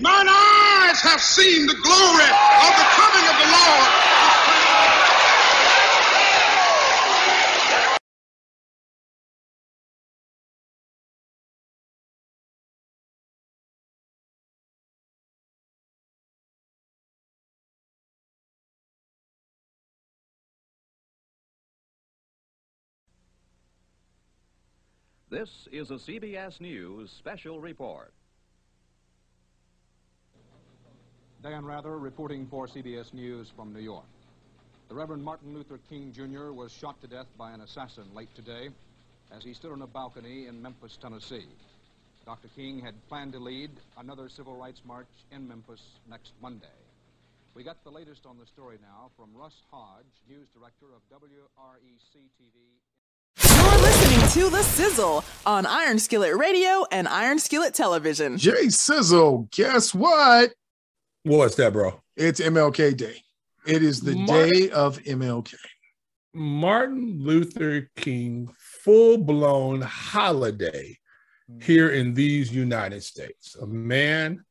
Mine eyes have seen the glory of the coming of the Lord. This is a CBS News special report. Dan Rather reporting for CBS News from New York. The Reverend Martin Luther King Jr. was shot to death by an assassin late today as he stood on a balcony in Memphis, Tennessee. Dr. King had planned to lead another civil rights march in Memphis next Monday. We got the latest on the story now from Russ Hodge, news director of WREC TV. You're listening to The Sizzle on Iron Skillet Radio and Iron Skillet Television. Jay Sizzle, guess what? What's that, bro? It's MLK Day. It is the Mar- day of MLK. Martin Luther King full blown holiday here in these United States. A man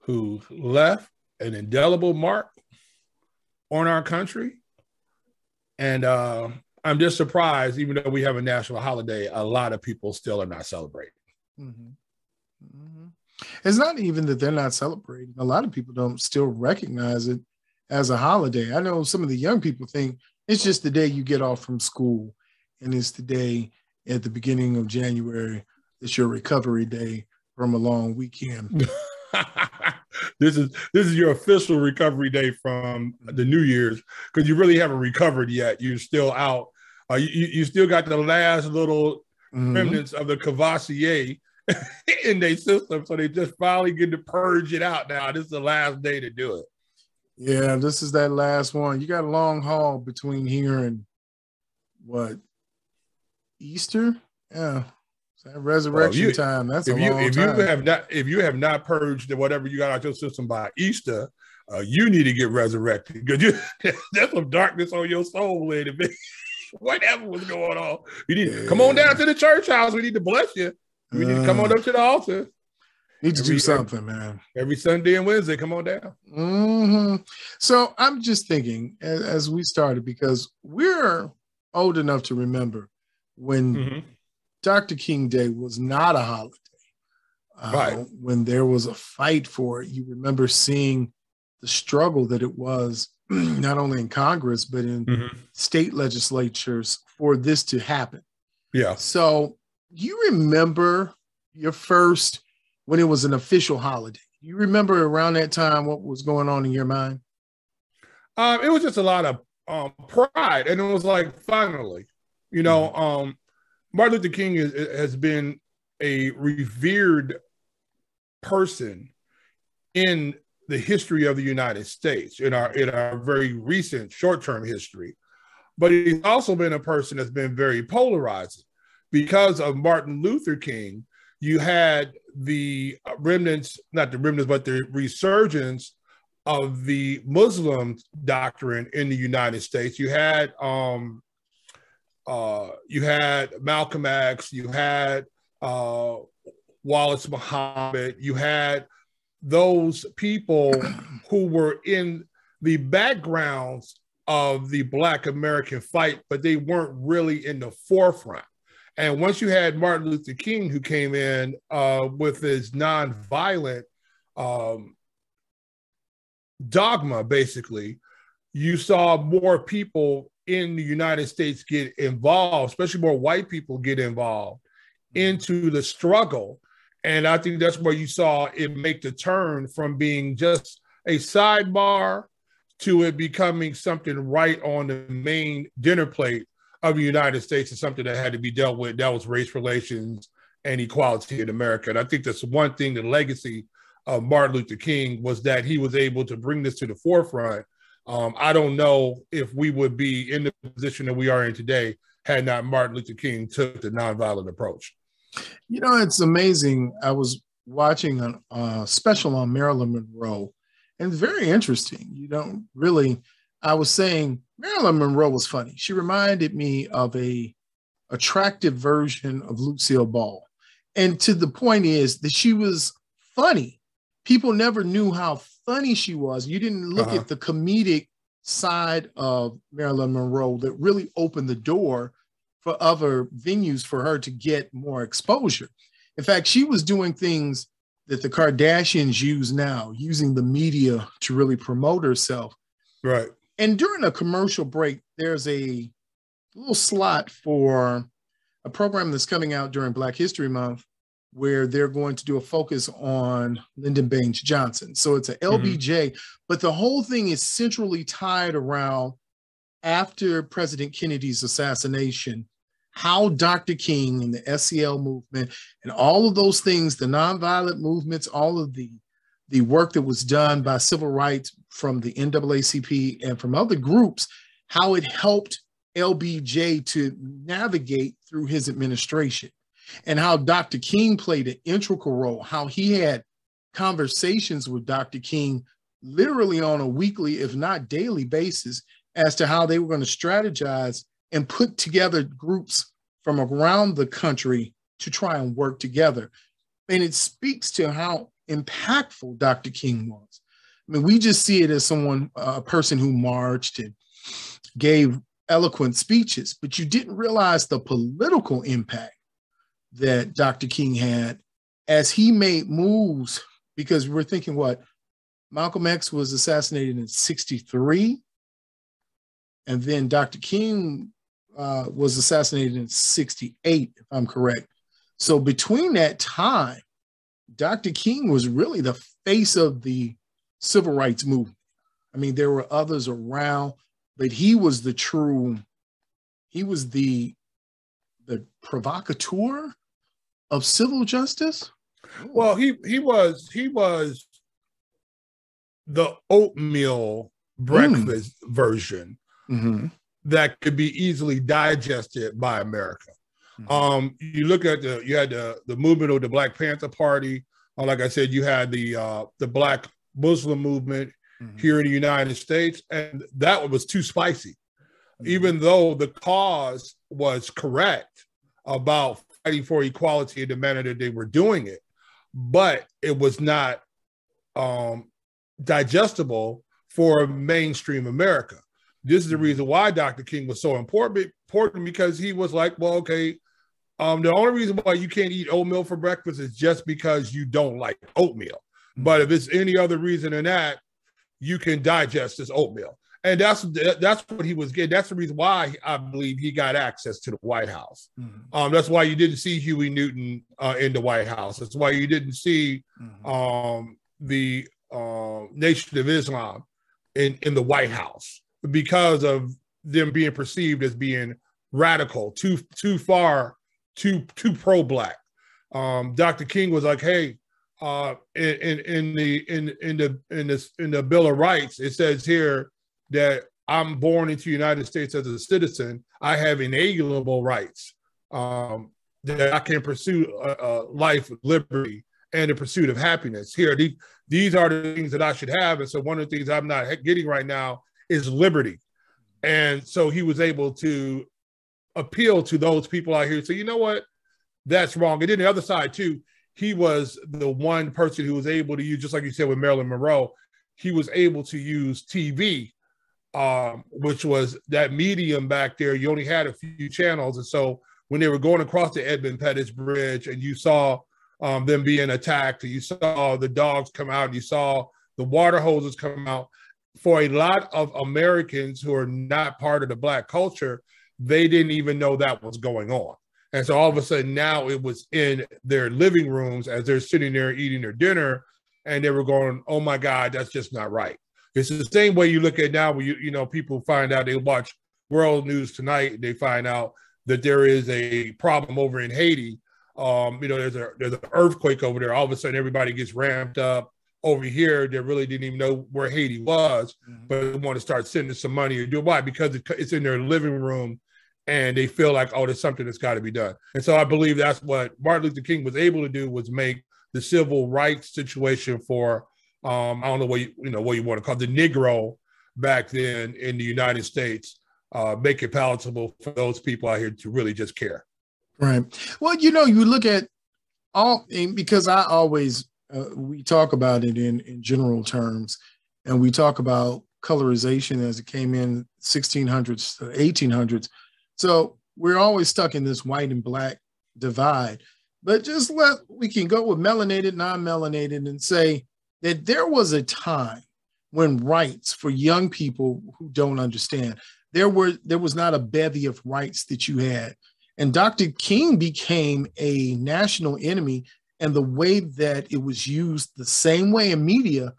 who left an indelible mark on our country. And uh, I'm just surprised, even though we have a national holiday, a lot of people still are not celebrating. It's not even that they're not celebrating. A lot of people don't still recognize it as a holiday. I know some of the young people think it's just the day you get off from school, and it's the day at the beginning of January. It's your recovery day from a long weekend. this is this is your official recovery day from the New Year's because you really haven't recovered yet. You're still out. Uh, you, you you still got the last little Mhm. remnants of the Courvoisier in their system, so they just finally get to purge it out. Now this is the last day to do it. Yeah, this is that last one. You got a long haul between here and what Easter? Yeah, that resurrection you- time. That's a if you long if time. you have not if you have not purged whatever you got out your system by Easter, uh, you need to get resurrected because you there's some darkness on your soul, lady. Whatever was going on, you need come on down to the church house. We need to bless you. We need to come on up to the altar. Need to Every- do something, man. Every Sunday and Wednesday, come on down. hmm So I'm just thinking as, as we started because we're old enough to remember when Mhm. Dr. King Day was not a holiday. Uh, Right. When there was a fight for it, you remember seeing the struggle that it was not only in Congress but in Mhm. state legislatures for this to happen. Yeah. So you remember your first when it was an official holiday. You remember around that time what was going on in your mind? Um, it was just a lot of um, pride, and it was like finally, you know, um, Martin Luther King is, has been a revered person in the history of the United States in our in our very recent short term history, but he's also been a person that's been very polarizing because of Martin Luther King. You had the remnants, not the remnants, but the resurgence of the Muslim doctrine in the United States. You had um, uh, you had Malcolm X, you had uh, Wallace Muhammad, you had those people who were in the backgrounds of the Black American fight, but they weren't really in the forefront. And once you had Martin Luther King, who came in uh, with his nonviolent um, dogma, basically, you saw more people in the United States get involved, especially more white people get involved into the struggle. And I think that's where you saw it make the turn from being just a sidebar to it becoming something right on the main dinner plate of the United States is something that had to be dealt with. That was race relations and equality in America. And I think that's one thing, the legacy of Martin Luther King was that he was able to bring this to the forefront. Um, I don't know if we would be in the position that we are in today had not Martin Luther King took the nonviolent approach. You know, it's amazing. I was watching a special on Marilyn Monroe, and it's very interesting. You don't really. I was saying Marilyn Monroe was funny. She reminded me of a attractive version of Lucille Ball, and to the point is that she was funny. People never knew how funny she was. You didn't look Uh-huh. at the comedic side of Marilyn Monroe that really opened the door for other venues for her to get more exposure. In fact, she was doing things that the Kardashians use now, using the media to really promote herself. Right. And during a commercial break, there's a little slot for a program that's coming out during Black History Month where they're going to do a focus on Lyndon Baines Johnson. So it's a mm-hmm. LBJ, but the whole thing is centrally tied around after President Kennedy's assassination, how Dr. King and the SEL movement and all of those things, the nonviolent movements, all of the the work that was done by civil rights from the NAACP and from other groups, how it helped LBJ to navigate through his administration, and how Dr. King played an integral role, how he had conversations with Dr. King literally on a weekly, if not daily basis, as to how they were going to strategize and put together groups from around the country to try and work together. And it speaks to how impactful Dr. King was. I mean, we just see it as someone, a person who marched and gave eloquent speeches, but you didn't realize the political impact that Dr. King had as he made moves. Because we're thinking, what Malcolm X was assassinated in 63, and then Dr. King uh, was assassinated in 68, if I'm correct. So between that time, Dr. King was really the face of the civil rights movement. I mean, there were others around, but he was the true, he was the the provocateur of civil justice. Well, he he was he was the oatmeal breakfast version Mhm. that could be easily digested by America. Mhm. Um, you look at the you had the the movement of the Black Panther Party. Uh, like I said, you had the uh, the Black Muslim movement Mhm. here in the United States, and that one was too spicy. Even though the cause was correct about fighting for equality in the manner that they were doing it, but it was not um, digestible for mainstream America. This is the reason why Dr. King was so important, important because he was like, well, okay, um, the only reason why you can't eat oatmeal for breakfast is just because you don't like oatmeal. But if it's any other reason than that, you can digest this oatmeal. And that's that's what he was getting. That's the reason why I believe he got access to the White House. Mm-hmm. Um, that's why you didn't see Huey Newton uh, in the White House. That's why you didn't see mm-hmm. um, the uh, Nation of Islam in in the White House because of them being perceived as being radical, too too far, too too pro black. Um, Dr. King was like, hey, uh, in, in, the in in the in the in the Bill of Rights, it says here that I'm born into the United States as a citizen. I have inalienable rights um, that I can pursue a, life, liberty, and the pursuit of happiness. Here, these, these are the things that I should have. And so, one of the things I'm not getting right now is liberty. And so, he was able to appeal to those people out here. So, you know what? That's wrong. And then the other side, too, he was the one person who was able to use, just like you said with Marilyn Monroe, he was able to use TV, um, which was that medium back there. You only had a few channels. And so when they were going across the Edmund Pettus Bridge and you saw um, them being attacked, you saw the dogs come out, you saw the water hoses come out. For a lot of Americans who are not part of the Black culture, they didn't even know that was going on. And so all of a sudden now it was in their living rooms as they're sitting there eating their dinner, and they were going, "Oh my God, that's just not right." It's the same way you look at now when you you know people find out they watch World News Tonight, they find out that there is a problem over in Haiti. Um, you know, there's a there's an earthquake over there. All of a sudden, everybody gets ramped up. Over here, they really didn't even know where Haiti was, mm-hmm. but they want to start sending some money or do why because it's in their living room and they feel like, oh, there's something that's got to be done. And so I believe that's what Martin Luther King was able to do was make the civil rights situation for um, I don't know what you, you know what you want to call it, the Negro back then in the United States, uh, make it palatable for those people out here to really just care. Right. Well, you know, you look at all because I always uh, we talk about it in in general terms, and we talk about colorization as it came in 1600s, to 1800s so we're always stuck in this white and black divide. But just let we can go with melanated, non-melanated, and say that there was a time when rights for young people who don't understand, there were there was not a bevy of rights that you had. And Dr. King became a national enemy, and the way that it was used the same way in media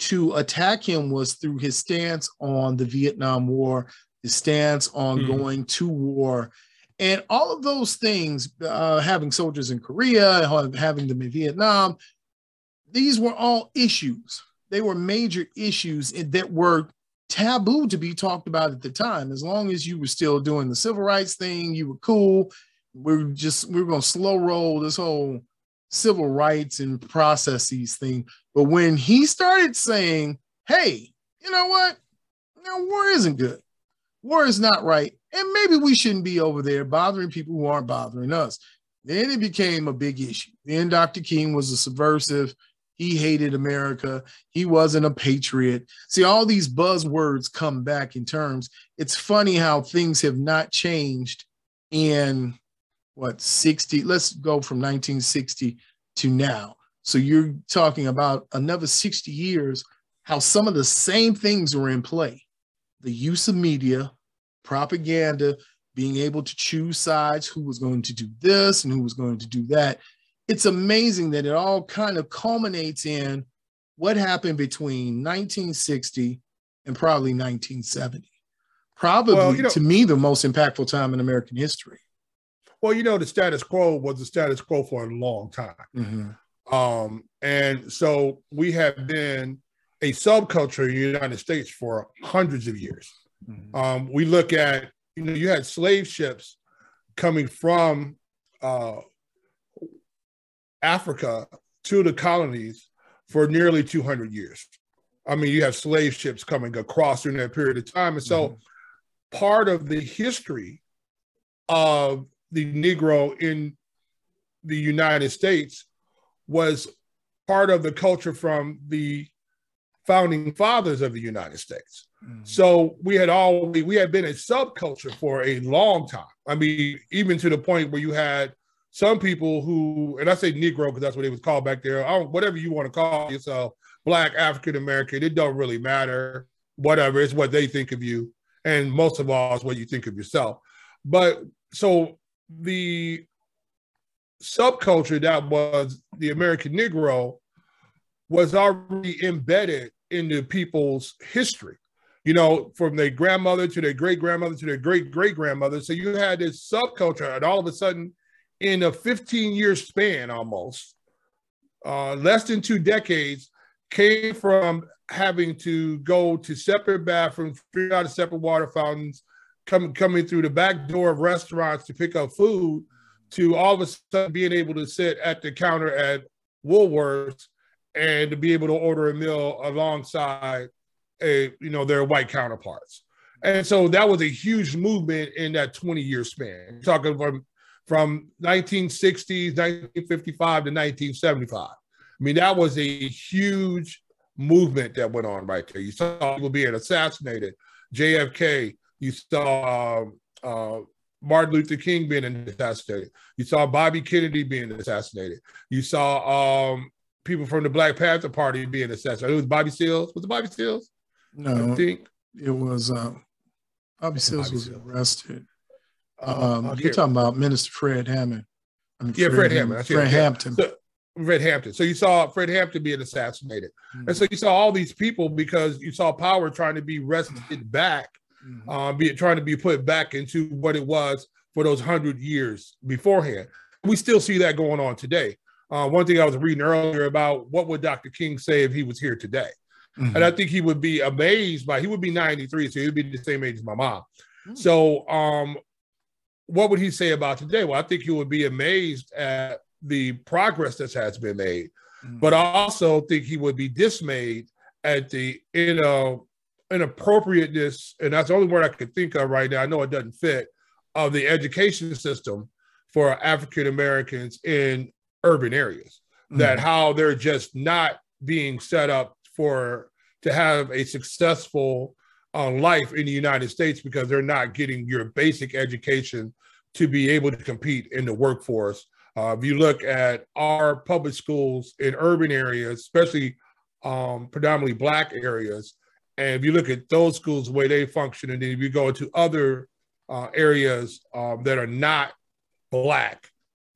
to attack him was through his stance on the Vietnam War, his stance on mm-hmm. going to war, and all of those things, uh, having soldiers in Korea, having them in Vietnam, these were all issues. They were major issues that were taboo to be talked about at the time. As long as you were still doing the civil rights thing, you were cool. We're just we're gonna slow roll this whole civil rights and processes thing. But when he started saying, "Hey, you know what? Now war isn't good war is not right. And maybe we shouldn't be over there bothering people who aren't bothering us. Then it became a big issue. Then Dr. King was a subversive. He hated America. He wasn't a patriot. See, all these buzzwords come back in terms. It's funny how things have not changed in what 60, let's go from 1960 to now. So you're talking about another 60 years, how some of the same things are in play the use of media, propaganda, being able to choose sides, who was going to do this and who was going to do that. It's amazing that it all kind of culminates in what happened between 1960 and probably 1970. Probably, well, you know, to me, the most impactful time in American history. Well, you know, the status quo was the status quo for a long time. Mm-hmm. Um, and so we have been a subculture in the United States for hundreds of years. Mm-hmm. Um, we look at, you know, you had slave ships coming from uh, Africa to the colonies for nearly 200 years. I mean, you have slave ships coming across during that period of time. And so mm-hmm. part of the history of the Negro in the United States was part of the culture from the founding fathers of the United States. Mhm. So we had all we had been a subculture for a long time. I mean, even to the point where you had some people who, and I say Negro because that's what it was called back there. Whatever you want to call yourself, Black, African American, it don't really matter. Whatever, it's what they think of you, and most of all, it's what you think of yourself. But so the subculture that was the American Negro was already embedded into people's history you know, from their grandmother to their great grandmother to their great great grandmother. So you had this subculture, and all of a sudden, in a 15 year span almost, uh, less than two decades, came from having to go to separate bathrooms, figure out separate water fountains, coming coming through the back door of restaurants to pick up food, to all of a sudden being able to sit at the counter at Woolworths and to be able to order a meal alongside a you know their white counterparts. And so that was a huge movement in that 20 year span. Talking from from 1960s, 1955 to 1975. I mean, that was a huge movement that went on right there. You saw people being assassinated, JFK. You saw um, uh, Martin Luther King being assassinated. You saw Bobby Kennedy being assassinated. You saw um, people from the Black Panther Party being assassinated. It was Bobby Seals. Was it Bobby Seals? No, I think. it was uh, Bobby Seals Bobby was Seals. arrested. Uh, Um, okay. you're talking about Minister Fred Hammond. I mean, Yeah, Fred Hammond. That's Fred yeah. Hampton. So, Fred Hampton. So you saw Fred Hampton being assassinated. And so you saw all these people because you saw power trying to be wrested back, Mhm. um, be trying to be put back into what it was for those hundred years beforehand. We still see that going on today. Uh, one thing I was reading earlier about what would Dr. King say if he was here today? Mhm. And I think he would be amazed by he would be 93, so he would be the same age as my mom. Hmm. So um what would he say about today? Well, I think he would be amazed at the progress that has been made, Mhm. but I also think he would be dismayed at the you know inappropriateness, and that's the only word I could think of right now. I know it doesn't fit of the education system for African Americans in urban areas that Mhm. how they're just not being set up for to have a successful uh, life in the United States because they're not getting your basic education to be able to compete in the workforce. Uh, if you look at our public schools in urban areas, especially um, predominantly black areas, and if you look at those schools the way they function, and then if you go to other uh, areas um, that are not black,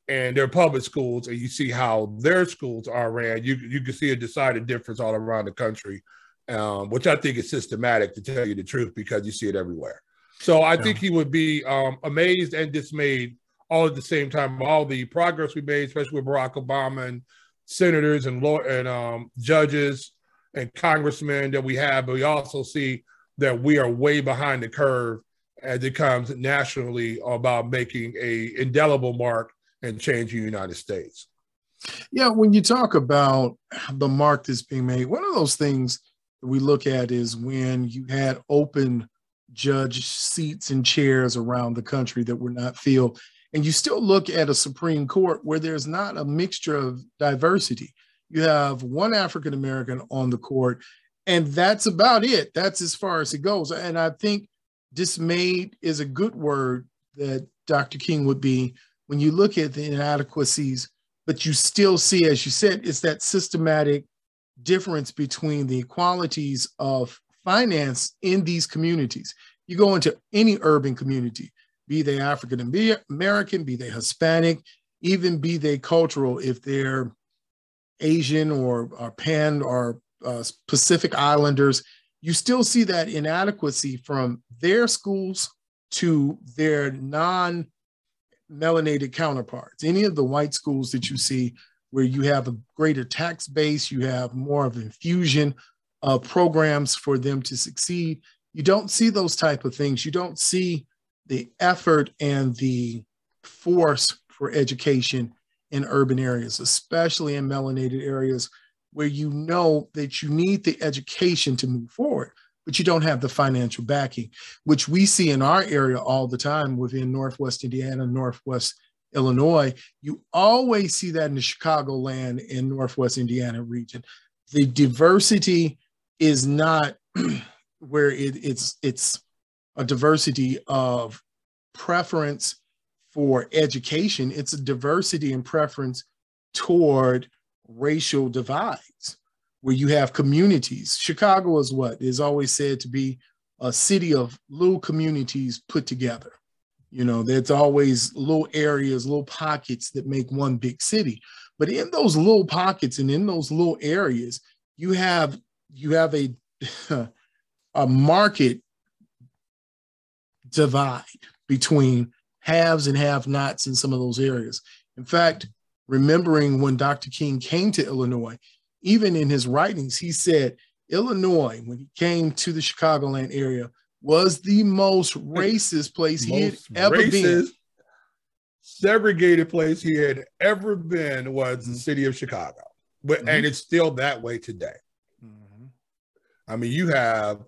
and they're public schools and you see how their schools are ran, you you can see a decided difference all around the country, um, which I think is systematic to tell you the truth because you see it everywhere. So I think he would be um, amazed and dismayed all at the same time. All the progress we made, especially with Barack Obama and senators and law and um, judges and congressmen that we have, but we also see that we are way behind the curve as it comes nationally about making a indelible mark and changing the United States. Yeah, when you talk about the mark that's being made, one of those things we look at is when you had open judge seats and chairs around the country that were not filled. And you still look at a Supreme Court where there's not a mixture of diversity. You have one African American on the court, and that's about it. That's as far as it goes. And I think dismayed is a good word that Dr. King would be when you look at the inadequacies but you still see, as you said, it's that systematic difference between the qualities of finance in these communities. You go into any urban community, be they African American, be they Hispanic, even be they cultural, if they're Asian or, or Pan or uh, Pacific Islanders, you still see that inadequacy from their schools to their non melanated counterparts. Any of the white schools that you see where you have a greater tax base, you have more of infusion of programs for them to succeed. You don't see those type of things. You don't see the effort and the force for education in urban areas, especially in melanated areas where you know that you need the education to move forward, but you don't have the financial backing which we see in our area all the time within Northwest Indiana, Northwest Illinois, you always see that in the Chicagoland and Northwest Indiana region. The diversity is not where it, it's it's a diversity of preference for education. It's a diversity and preference toward racial divides, where you have communities. Chicago is what is always said to be a city of little communities put together. You know, there's always little areas, little pockets that make one big city. But in those little pockets and in those little areas, you have you have a a market divide between haves and have nots in some of those areas. In fact, remembering when Dr. King came to Illinois, even in his writings, he said Illinois, when he came to the Chicagoland area, was the most racist place he had ever racist, been. Segregated place he had ever been was mm-hmm. the city of Chicago. But mm-hmm. and it's still that way today. Mm-hmm. I mean, you have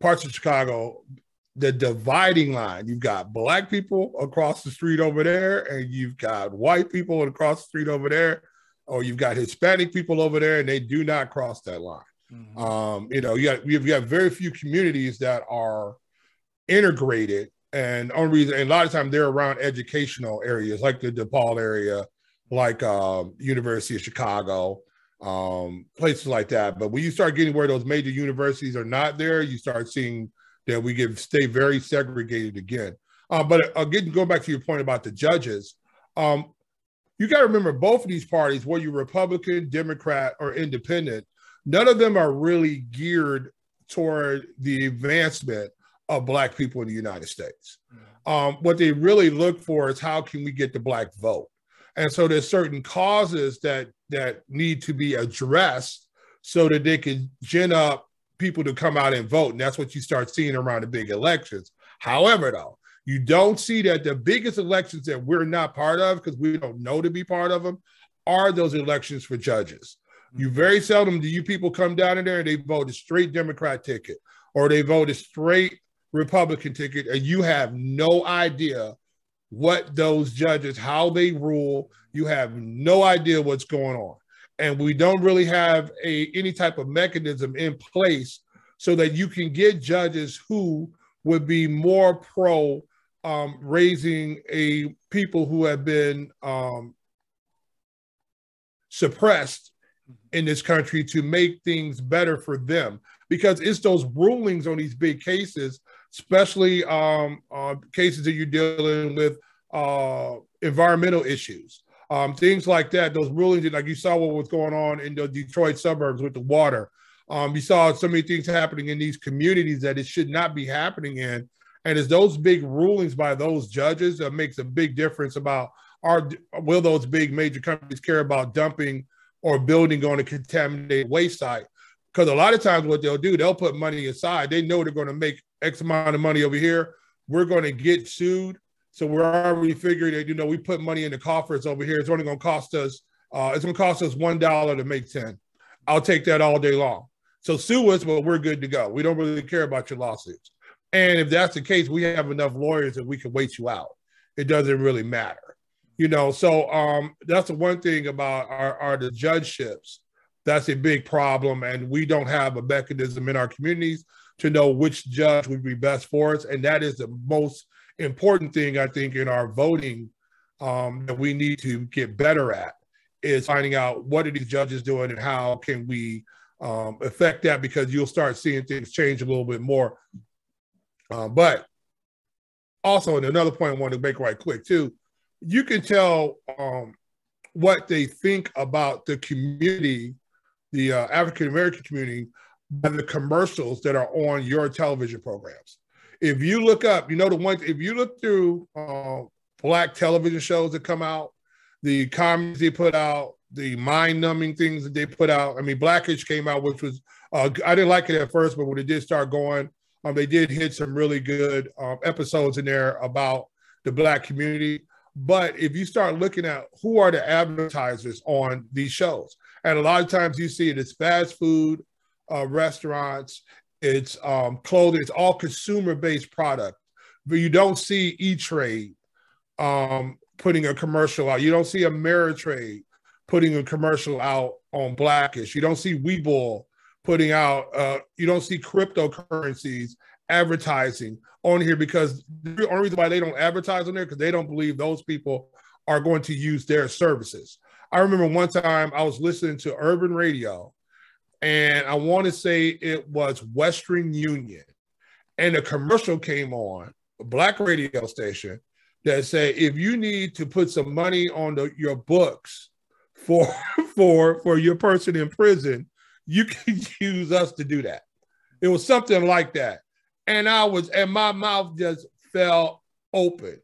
parts of Chicago, the dividing line. You've got black people across the street over there, and you've got white people across the street over there, or you've got Hispanic people over there, and they do not cross that line. Mm-hmm. Um, you know, you got have, got very few communities that are integrated, and only reason, and a lot of times they're around educational areas like the DePaul area, like um, University of Chicago, um, places like that. But when you start getting where those major universities are not there, you start seeing that we get stay very segregated again. Uh, but again, going back to your point about the judges, um, you got to remember both of these parties, whether you're Republican, Democrat, or Independent, none of them are really geared toward the advancement of Black people in the United States. Mm. Um, what they really look for is how can we get the Black vote? And so there's certain causes that that need to be addressed so that they can gin up people to come out and vote. And that's what you start seeing around the big elections. However, though, you don't see that the biggest elections that we're not part of because we don't know to be part of them are those elections for judges. You mm-hmm. very seldom do you people come down in there and they vote a straight Democrat ticket or they vote a straight Republican ticket, and you have no idea what those judges, how they rule. You have no idea what's going on. And we don't really have a any type of mechanism in place so that you can get judges who would be more pro um, raising a people who have been um, suppressed in this country to make things better for them because it's those rulings on these big cases especially um, uh, cases that you're dealing with uh, environmental issues, um, things like that. Those rulings, like you saw what was going on in the Detroit suburbs with the water. Um, you saw so many things happening in these communities that it should not be happening in. And it's those big rulings by those judges that makes a big difference about are will those big major companies care about dumping or building on a contaminated waste site? Because a lot of times what they'll do, they'll put money aside. They know they're going to make X amount of money over here. We're going to get sued. So we're already figuring that, you know, we put money in the coffers over here. It's only going to cost us, uh, it's going to cost us $1 to make 10. I'll take that all day long. So sue us, but we're good to go. We don't really care about your lawsuits. And if that's the case, we have enough lawyers that we can wait you out. It doesn't really matter. You know, so um, that's the one thing about our, our the judgeships. That's a big problem. And we don't have a mechanism in our communities to know which judge would be best for us. And that is the most important thing, I think, in our voting um, that we need to get better at is finding out what are these judges doing and how can we um, affect that because you'll start seeing things change a little bit more. Uh, but also, and another point I want to make right quick too, you can tell um, what they think about the community, the uh, African American community, by the commercials that are on your television programs. If you look up, you know the ones. If you look through uh, black television shows that come out, the comedies they put out, the mind-numbing things that they put out. I mean, Blackish came out, which was uh, I didn't like it at first, but when it did start going, um, they did hit some really good um, episodes in there about the black community. But if you start looking at who are the advertisers on these shows, and a lot of times you see it as fast food uh, restaurants, it's um, clothing, it's all consumer based product. But you don't see E Trade um, putting a commercial out. You don't see Ameritrade putting a commercial out on Blackish. You don't see Webull putting out. Uh, you don't see cryptocurrencies advertising on here because the only reason why they don't advertise on there because they don't believe those people are going to use their services. I remember one time I was listening to urban radio, and I want to say it was Western Union, and a commercial came on a black radio station that said if you need to put some money on the, your books for for for your person in prison, you can use us to do that. It was something like that, and I was and my mouth just fell open.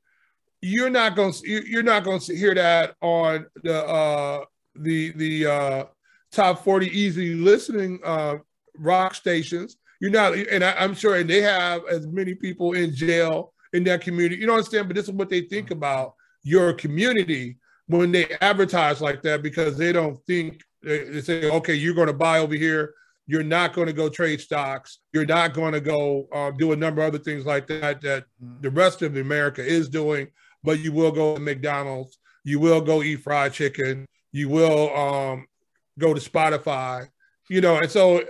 You're not going to you're not going to hear that on the uh the the uh top 40 easy listening uh rock stations. You're not, and I, I'm sure, and they have as many people in jail in that community. You don't understand, but this is what they think about your community when they advertise like that because they don't think they say, okay, you're going to buy over here. You're not going to go trade stocks. You're not going to go uh, do a number of other things like that that the rest of America is doing. But you will go to McDonald's. You will go eat fried chicken. You will um, go to Spotify. You know, and so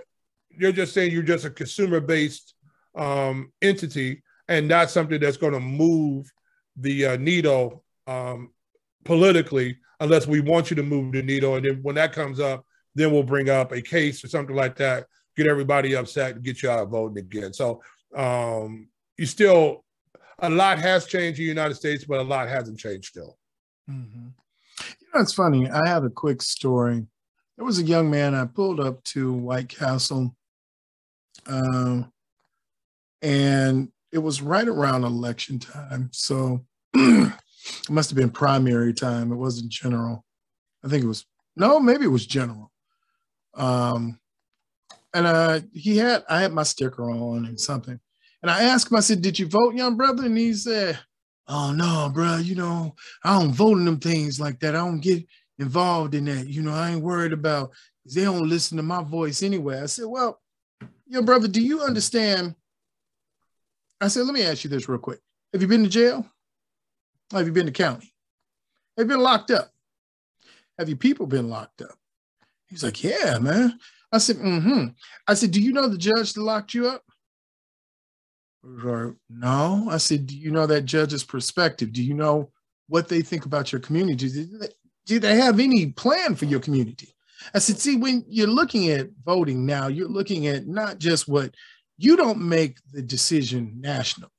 you're just saying you're just a consumer based um, entity and not something that's going to move the uh, needle um, politically unless we want you to move the needle. And then when that comes up, then we'll bring up a case or something like that, get everybody upset and get you out of voting again. So um, you still, a lot has changed in the United States, but a lot hasn't changed still. Mm-hmm. You know, it's funny. I have a quick story. There was a young man I pulled up to White Castle, um, and it was right around election time. So it must have been primary time. It wasn't general. I think it was, no, maybe it was general. Um, and uh, he had, I had my sticker on and something. And I asked him, I said, Did you vote, young brother? And he said, Oh, no, bro. You know, I don't vote in them things like that. I don't get involved in that. You know, I ain't worried about, they don't listen to my voice anyway. I said, Well, young brother, do you understand I said, let me ask you this real quick. Have you been to jail? Have you been to county? Have you been locked up? Have your people been locked up? He's like, yeah, man. I said, mm-hmm. I said, do you know the judge that locked you up? Or, no. I said, do you know that judge's perspective? Do you know what they think about your community? Do they, do they have any plan for your community? I said, see, when you're looking at voting now, you're looking at not just what you don't make the decision nationally,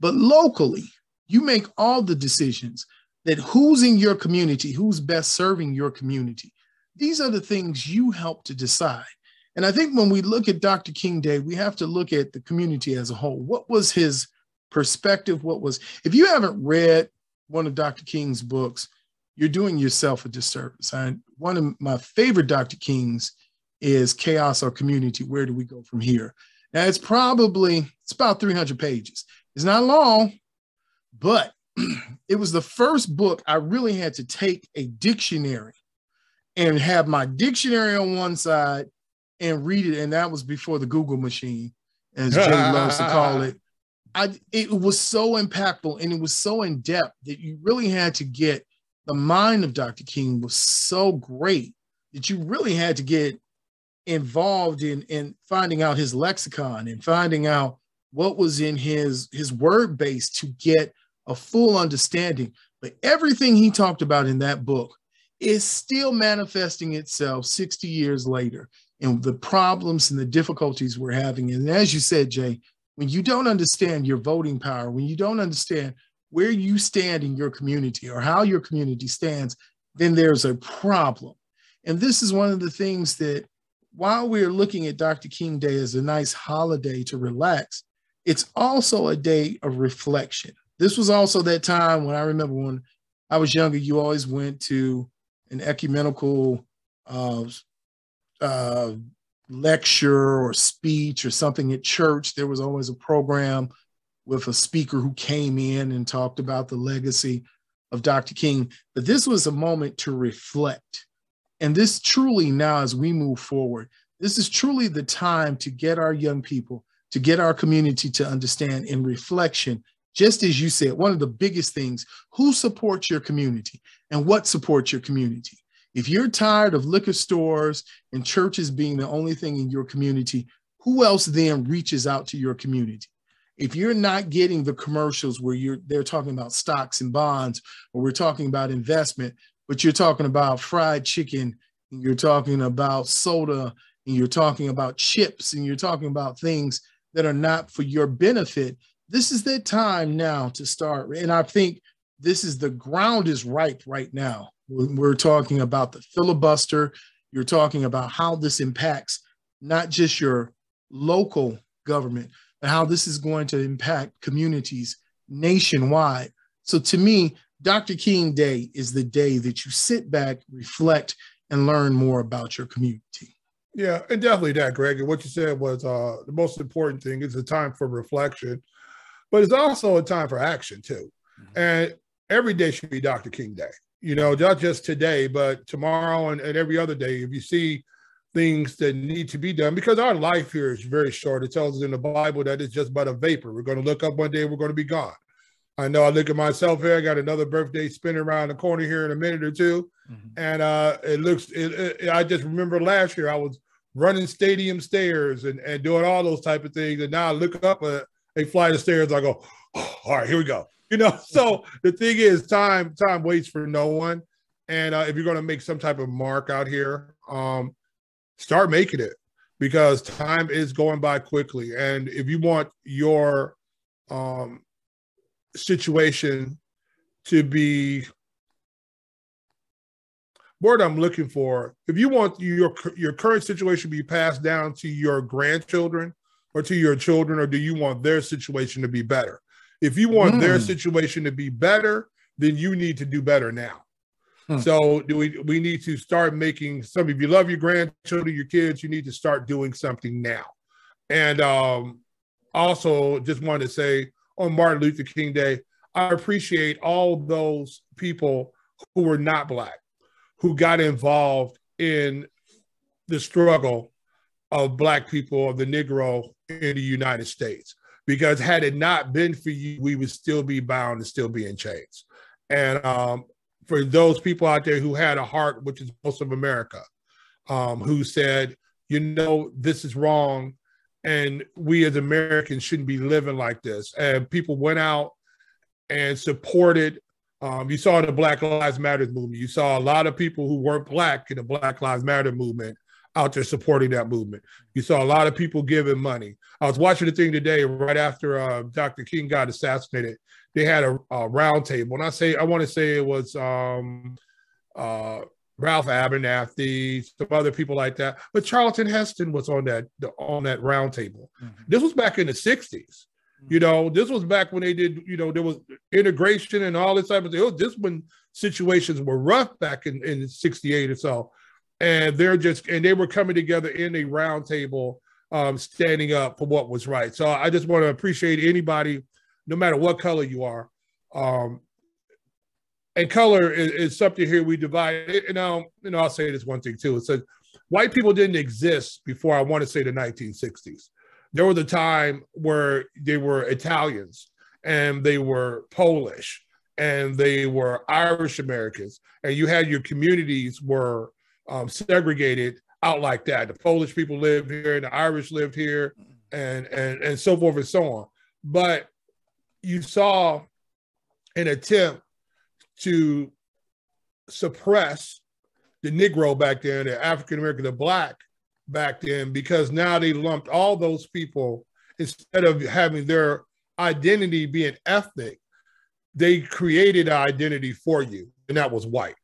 but locally, you make all the decisions that who's in your community, who's best serving your community. These are the things you help to decide. And I think when we look at Dr. King Day, we have to look at the community as a whole. What was his perspective? What was, if you haven't read one of Dr. King's books, you're doing yourself a disservice. I, one of my favorite Dr. King's is Chaos or Community. Where do we go from here? Now it's probably it's about 300 pages. It's not long, but it was the first book I really had to take a dictionary and have my dictionary on one side and read it. And that was before the Google machine, as Jay loves to call it. I it was so impactful and it was so in depth that you really had to get the mind of Dr. King was so great that you really had to get involved in in finding out his lexicon and finding out what was in his his word base to get a full understanding but everything he talked about in that book is still manifesting itself 60 years later and the problems and the difficulties we're having and as you said jay when you don't understand your voting power when you don't understand where you stand in your community or how your community stands then there's a problem and this is one of the things that while we're looking at Dr. King Day as a nice holiday to relax, it's also a day of reflection. This was also that time when I remember when I was younger, you always went to an ecumenical uh, uh, lecture or speech or something at church. There was always a program with a speaker who came in and talked about the legacy of Dr. King. But this was a moment to reflect and this truly now, as we move forward, this is truly the time to get our young people, to get our community to understand in reflection just as you said, one of the biggest things who supports your community and what supports your community. If you're tired of liquor stores and churches being the only thing in your community, who else then reaches out to your community? If you're not getting the commercials where you're they're talking about stocks and bonds, or we're talking about investment, but you're talking about fried chicken, and you're talking about soda, and you're talking about chips, and you're talking about things that are not for your benefit, this is the time now to start. And I think this is the ground is ripe right now. We're talking about the filibuster. You're talking about how this impacts not just your local government, but how this is going to impact communities nationwide. So to me, Dr. King Day is the day that you sit back, reflect, and learn more about your community. Yeah, and definitely that, Greg. And what you said was uh, the most important thing is the time for reflection, but it's also a time for action too. Mm-hmm. And every day should be Dr. King Day. You know, not just today, but tomorrow and, and every other day. If you see things that need to be done, because our life here is very short. It tells us in the Bible that it's just but a vapor. We're going to look up one day, we're going to be gone. I know I look at myself here. I got another birthday spinning around the corner here in a minute or 2 mm-hmm. and uh, it looks. It, it, I just remember last year I was running stadium stairs and, and doing all those type of things, and now I look up a, a fly the stairs. I go, oh, all right, here we go. You know. So the thing is, time time waits for no one, and uh, if you're going to make some type of mark out here, um, start making it because time is going by quickly, and if you want your um situation to be word I'm looking for. If you want your your current situation to be passed down to your grandchildren or to your children, or do you want their situation to be better? If you want mm. their hmm. situation to be better, then you need to do better now. Hmm. So do we we need to start making some if you love your grandchildren, your kids, you need to start doing something now. And um also just wanted to say on Martin Luther King Day. I appreciate all those people who were not Black, who got involved in the struggle of Black people, of the Negro in the United States. Because had it not been for you, we would still be bound and still be in chains. And um, for those people out there who had a heart, which is most of America, um, who said, you know, this is wrong and we as Americans shouldn't be living like this. And people went out and supported. Um, you saw the Black Lives Matter movement. You saw a lot of people who weren't black in the Black Lives Matter movement out there supporting that movement. You saw a lot of people giving money. I was watching the thing today, right after uh, Dr. King got assassinated. They had a, a round table, and I say I want to say it was um, uh, Ralph Abernathy, some other people like that. But Charlton Heston was on that on that roundtable. Mm-hmm. This was back in the 60s. Mm-hmm. You know, this was back when they did, you know, there was integration and all this type of thing. Oh, this when situations were rough back in, in 68 or so. And they're just and they were coming together in a roundtable, um, standing up for what was right. So I just want to appreciate anybody, no matter what color you are, um, and color is, is, something here we divide. You know, you know, I'll say this one thing too. It says white people didn't exist before I want to say the 1960s. There was a time where they were Italians and they were Polish and they were Irish Americans, and you had your communities were um, segregated out like that. The Polish people lived here, and the Irish lived here, and and and so forth and so on. But you saw an attempt to suppress the Negro back then, the African American, the Black back then, because now they lumped all those people instead of having their identity being ethnic, they created an identity for you, and that was white.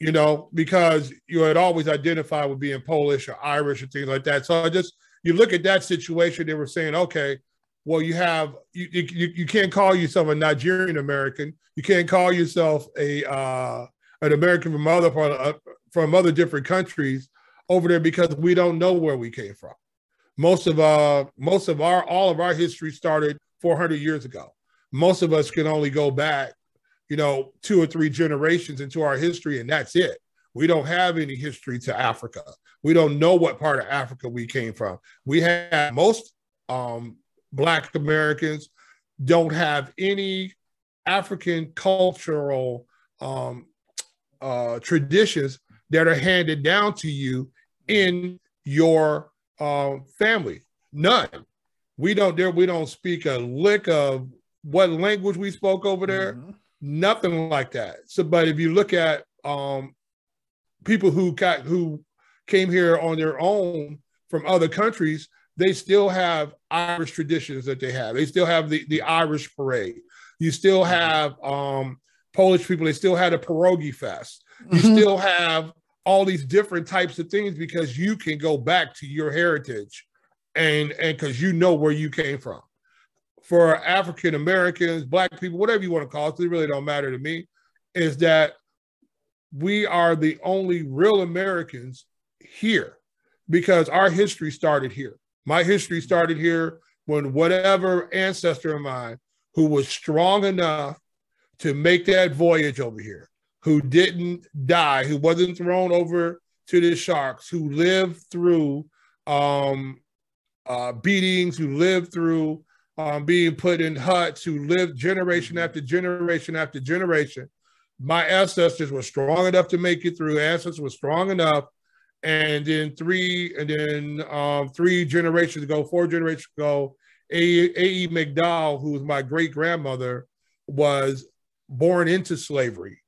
You know, because you had always identified with being Polish or Irish or things like that. So I just you look at that situation, they were saying, okay, well, you have you you, you can't call yourself a Nigerian American. You can't call yourself a uh, an American from other from other different countries over there because we don't know where we came from. Most of uh most of our all of our history started 400 years ago. Most of us can only go back, you know, two or three generations into our history, and that's it. We don't have any history to Africa. We don't know what part of Africa we came from. We have most um, Black Americans don't have any African cultural um, uh, traditions that are handed down to you in your uh, family. None. We don't there. We don't speak a lick of what language we spoke over there. Mm-hmm. Nothing like that. So, but if you look at um, people who got who came here on their own from other countries, they still have Irish traditions that they have. They still have the, the Irish parade. You still mm-hmm. have um, Polish people. They still had a pierogi fest. You mm-hmm. still have all these different types of things because you can go back to your heritage and and because you know where you came from. For African Americans, Black people, whatever you want to call it, it really don't matter to me. Is that we are the only real Americans here because our history started here. My history started here when whatever ancestor of mine who was strong enough to make that voyage over here, who didn't die, who wasn't thrown over to the sharks, who lived through um, uh, beatings, who lived through um, being put in huts, who lived generation after generation after generation. My ancestors were strong enough to make it through. Ancestors were strong enough, and then three, and then um, three generations ago, four generations ago, A. E. McDowell, who was my great grandmother, was born into slavery,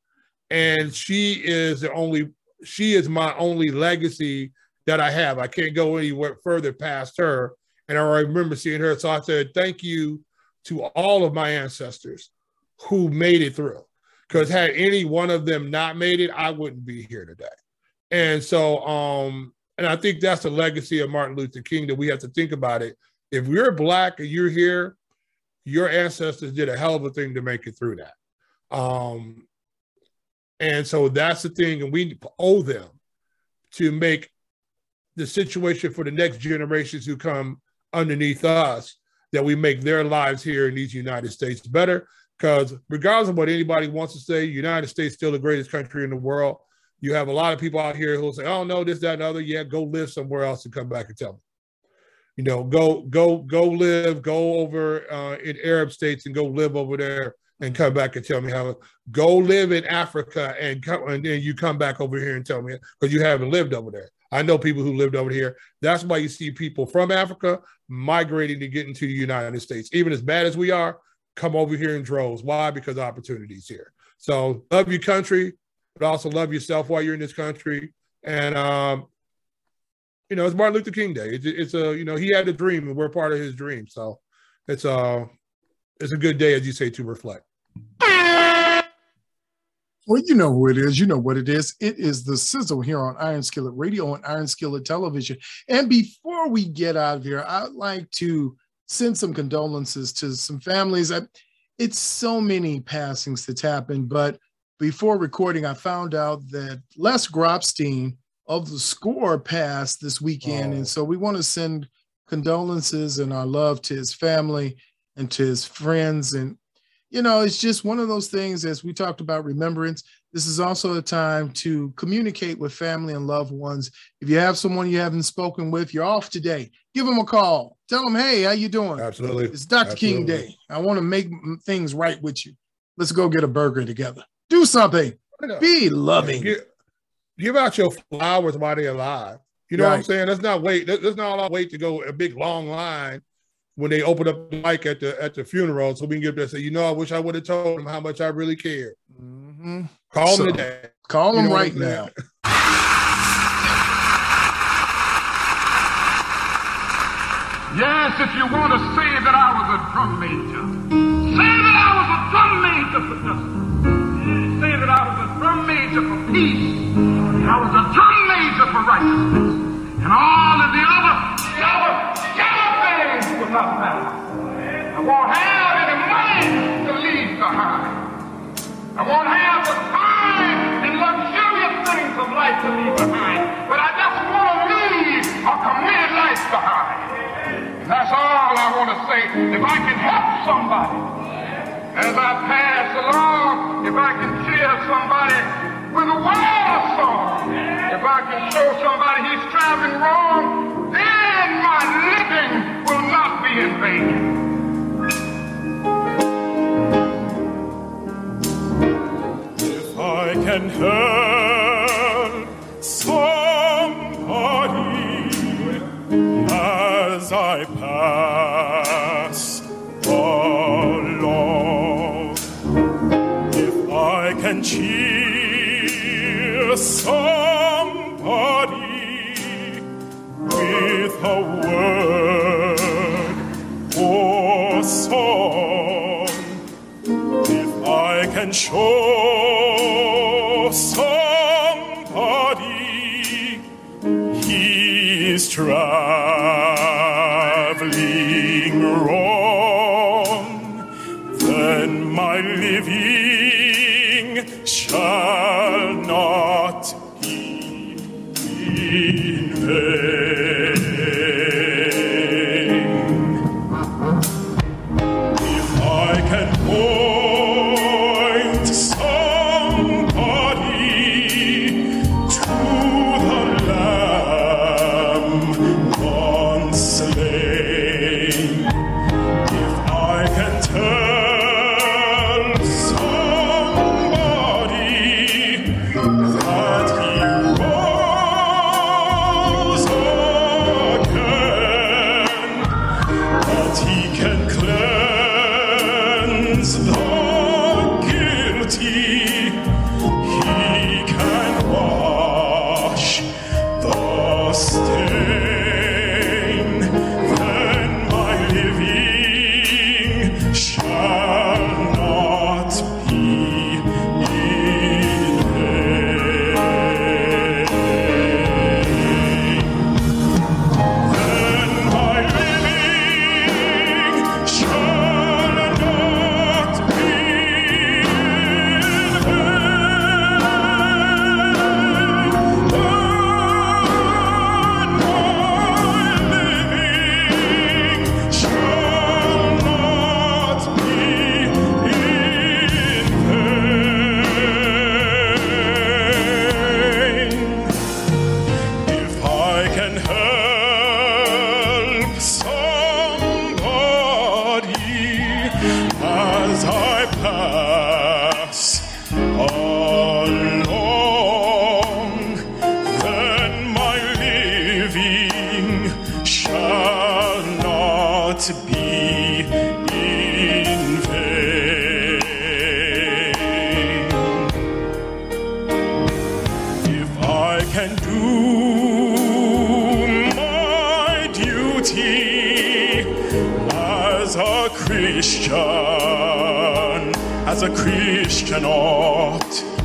and she is the only. She is my only legacy that I have. I can't go anywhere further past her. And I remember seeing her. So I said, thank you to all of my ancestors who made it through. Because had any one of them not made it, I wouldn't be here today. And so, um, and I think that's the legacy of Martin Luther King that we have to think about it. If you're black and you're here, your ancestors did a hell of a thing to make it through that. Um, and so that's the thing, and we owe them to make the situation for the next generations who come underneath us that we make their lives here in these United States better. Because regardless of what anybody wants to say, United States still the greatest country in the world. You have a lot of people out here who will say, "Oh no, this, that, and other." Yeah, go live somewhere else and come back and tell me. You know, go, go, go live, go over uh, in Arab states and go live over there and come back and tell me how. Go live in Africa and come, and then you come back over here and tell me because you haven't lived over there. I know people who lived over here. That's why you see people from Africa migrating to get into the United States. Even as bad as we are, come over here in droves. Why? Because opportunities here. So love your country, but also love yourself while you're in this country. And um, you know, it's Martin Luther King Day. It's, it's a you know he had a dream, and we're part of his dream. So it's a uh, it's a good day, as you say, to reflect. Well, you know who it is. You know what it is. It is the sizzle here on Iron Skillet Radio and Iron Skillet Television. And before we get out of here, I'd like to send some condolences to some families. I, it's so many passings that's happened, but before recording, I found out that Les Grobstein of the score passed this weekend. Oh. And so we want to send condolences and our love to his family and to his friends and you know, it's just one of those things, as we talked about remembrance. This is also a time to communicate with family and loved ones. If you have someone you haven't spoken with, you're off today. Give them a call. Tell them, hey, how you doing? Absolutely. It's Dr. Absolutely. King Day. I want to make things right with you. Let's go get a burger together. Do something. Be loving. Give, give, out your flowers while they're alive. You know right. what I'm saying? Let's not wait. Let's not all wait to go a big long line when they opened up the mic at the at the funeral, so we can get there. Say, you know, I wish I would have told them how much I really cared. Mm-hmm. Call so, them today. Call them right now. yes, if you want to say that I was a drum major, say that I was a drum major for justice. Say that I was a drum major for peace. I was a drum major for righteousness. And all of the other, not matter. I won't have any money to leave behind. I won't have the time and luxurious things of life to leave behind. But I just want to leave a committed life behind. And that's all I want to say. If I can help somebody as I pass along, if I can cheer somebody with a wild song, if I can show somebody he's traveling wrong, then if I can help somebody as I pass along, if I can cheer somebody with a word oh, or song, if I can show somebody his trust. a Christian ought.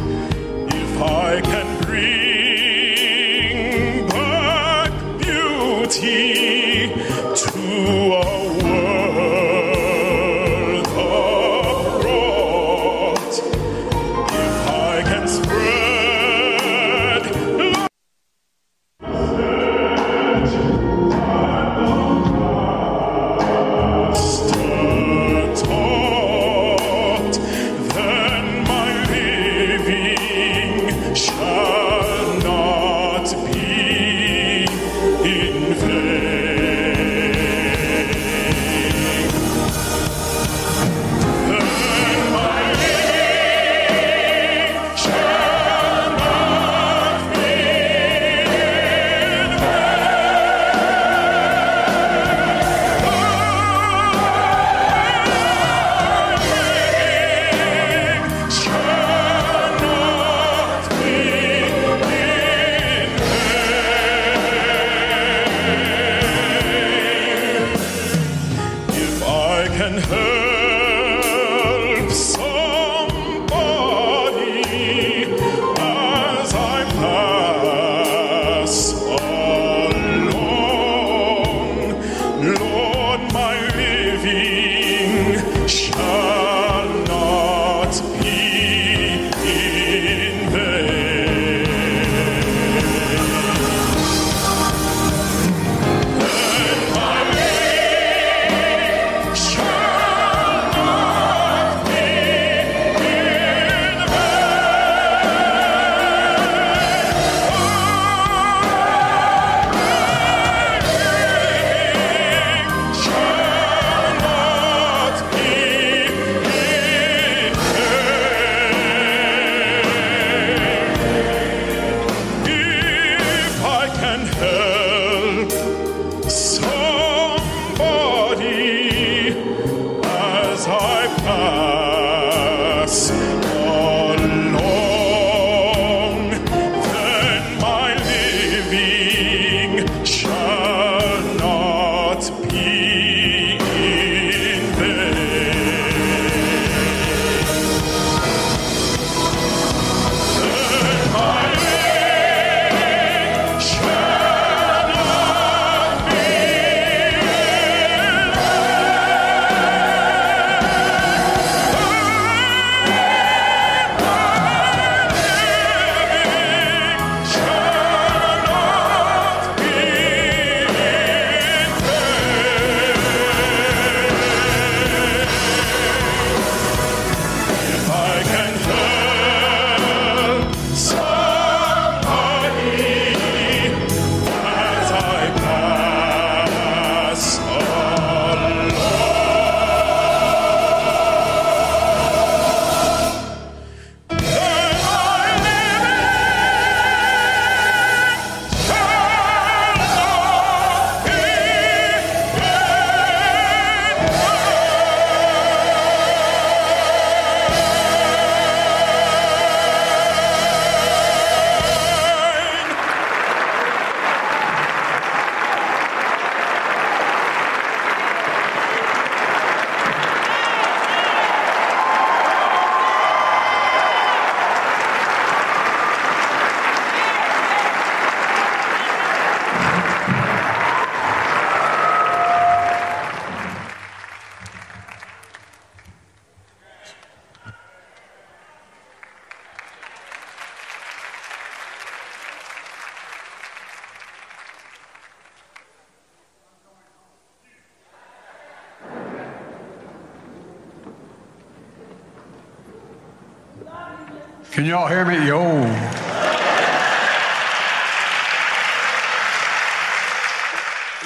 All hear me? Yo.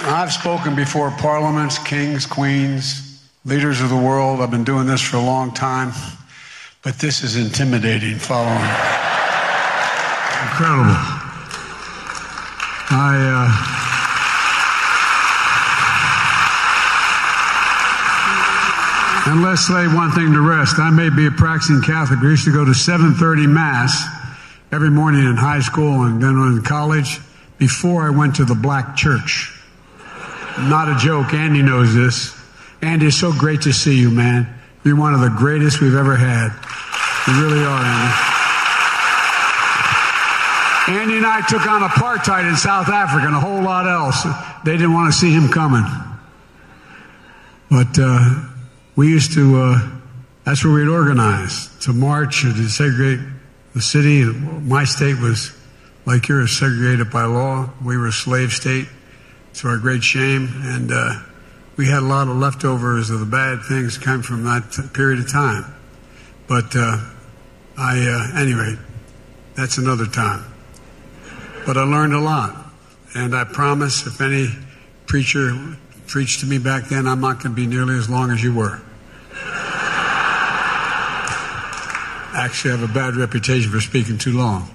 I've spoken before parliaments, kings, queens, leaders of the world. I've been doing this for a long time, but this is intimidating following. Incredible. And let's lay one thing to rest. I may be a practicing Catholic. We used to go to 7:30 Mass every morning in high school and then in college before I went to the black church. Not a joke. Andy knows this. Andy, it's so great to see you, man. You're one of the greatest we've ever had. You really are, Andy. Andy and I took on apartheid in South Africa and a whole lot else. They didn't want to see him coming. But uh, we used to, uh, that's where we'd organize to march or to segregate the city. My state was like yours, segregated by law. We were a slave state to our great shame. And uh, we had a lot of leftovers of the bad things come from that t- period of time. But uh, I, uh, anyway, that's another time. But I learned a lot. And I promise if any preacher preached to me back then, I'm not going to be nearly as long as you were. Actually, I have a bad reputation for speaking too long.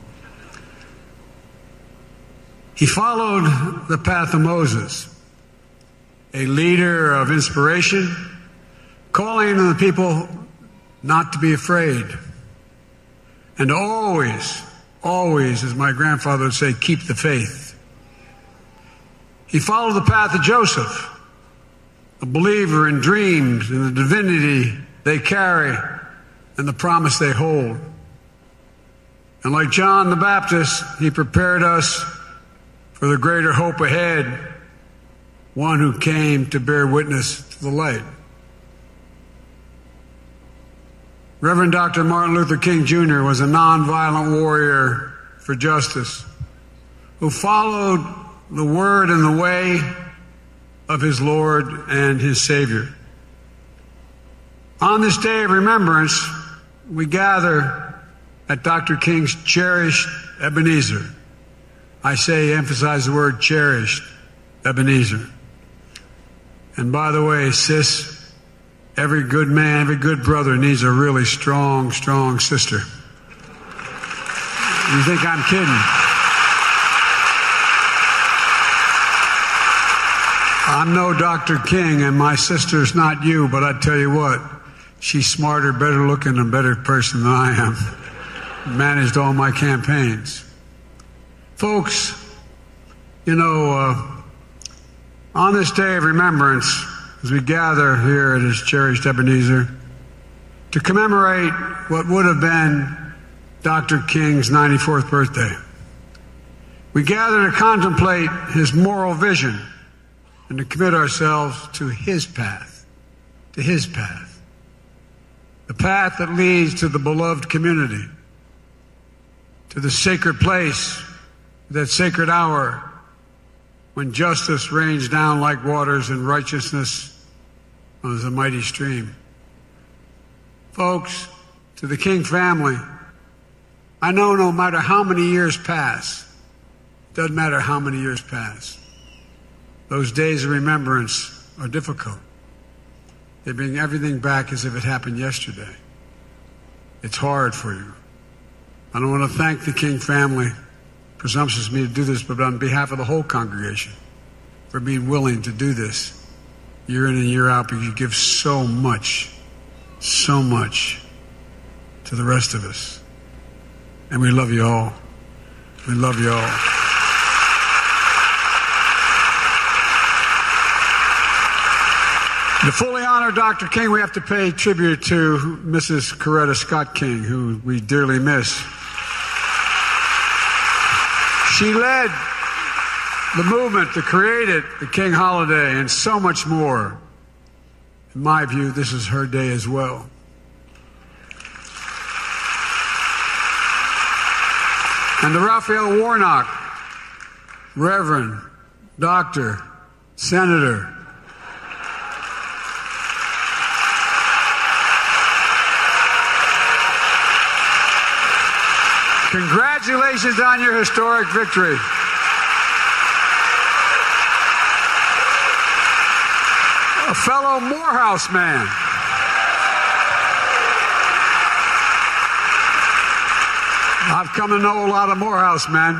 He followed the path of Moses, a leader of inspiration, calling on the people not to be afraid. And always, always, as my grandfather would say, keep the faith. He followed the path of Joseph, a believer in dreams and the divinity they carry and the promise they hold. And like John the Baptist, he prepared us for the greater hope ahead, one who came to bear witness to the light. Reverend Dr. Martin Luther King Jr. was a nonviolent warrior for justice who followed the word and the way of his Lord and his Savior. On this day of remembrance, we gather at Dr. King's cherished Ebenezer. I say, emphasize the word cherished, Ebenezer. And by the way, sis, every good man, every good brother needs a really strong, strong sister. You think I'm kidding? I'm no Dr. King, and my sister's not you, but I tell you what, she's smarter, better looking, and better person than I am. Managed all my campaigns. Folks, you know, uh, on this day of remembrance, as we gather here at his cherished Ebenezer, to commemorate what would have been Dr. King's 94th birthday, we gather to contemplate his moral vision and to commit ourselves to his path, to his path, the path that leads to the beloved community, to the sacred place that sacred hour when justice rains down like waters and righteousness as a mighty stream. Folks, to the King family, I know no matter how many years pass, doesn't matter how many years pass, those days of remembrance are difficult. They bring everything back as if it happened yesterday. It's hard for you. I want to thank the King family presumptuous me to do this, but on behalf of the whole congregation, for being willing to do this year in and year out because you give so much, so much to the rest of us. And we love you all. We love you all. To fully honor Dr. King, we have to pay tribute to Mrs. Coretta Scott King, who we dearly miss. She led the movement that created the King holiday and so much more. In my view, this is her day as well. And to Raphael Warnock, Reverend, Doctor, Senator, Congratulations on your historic victory. A fellow Morehouse man. I've come to know a lot of Morehouse men.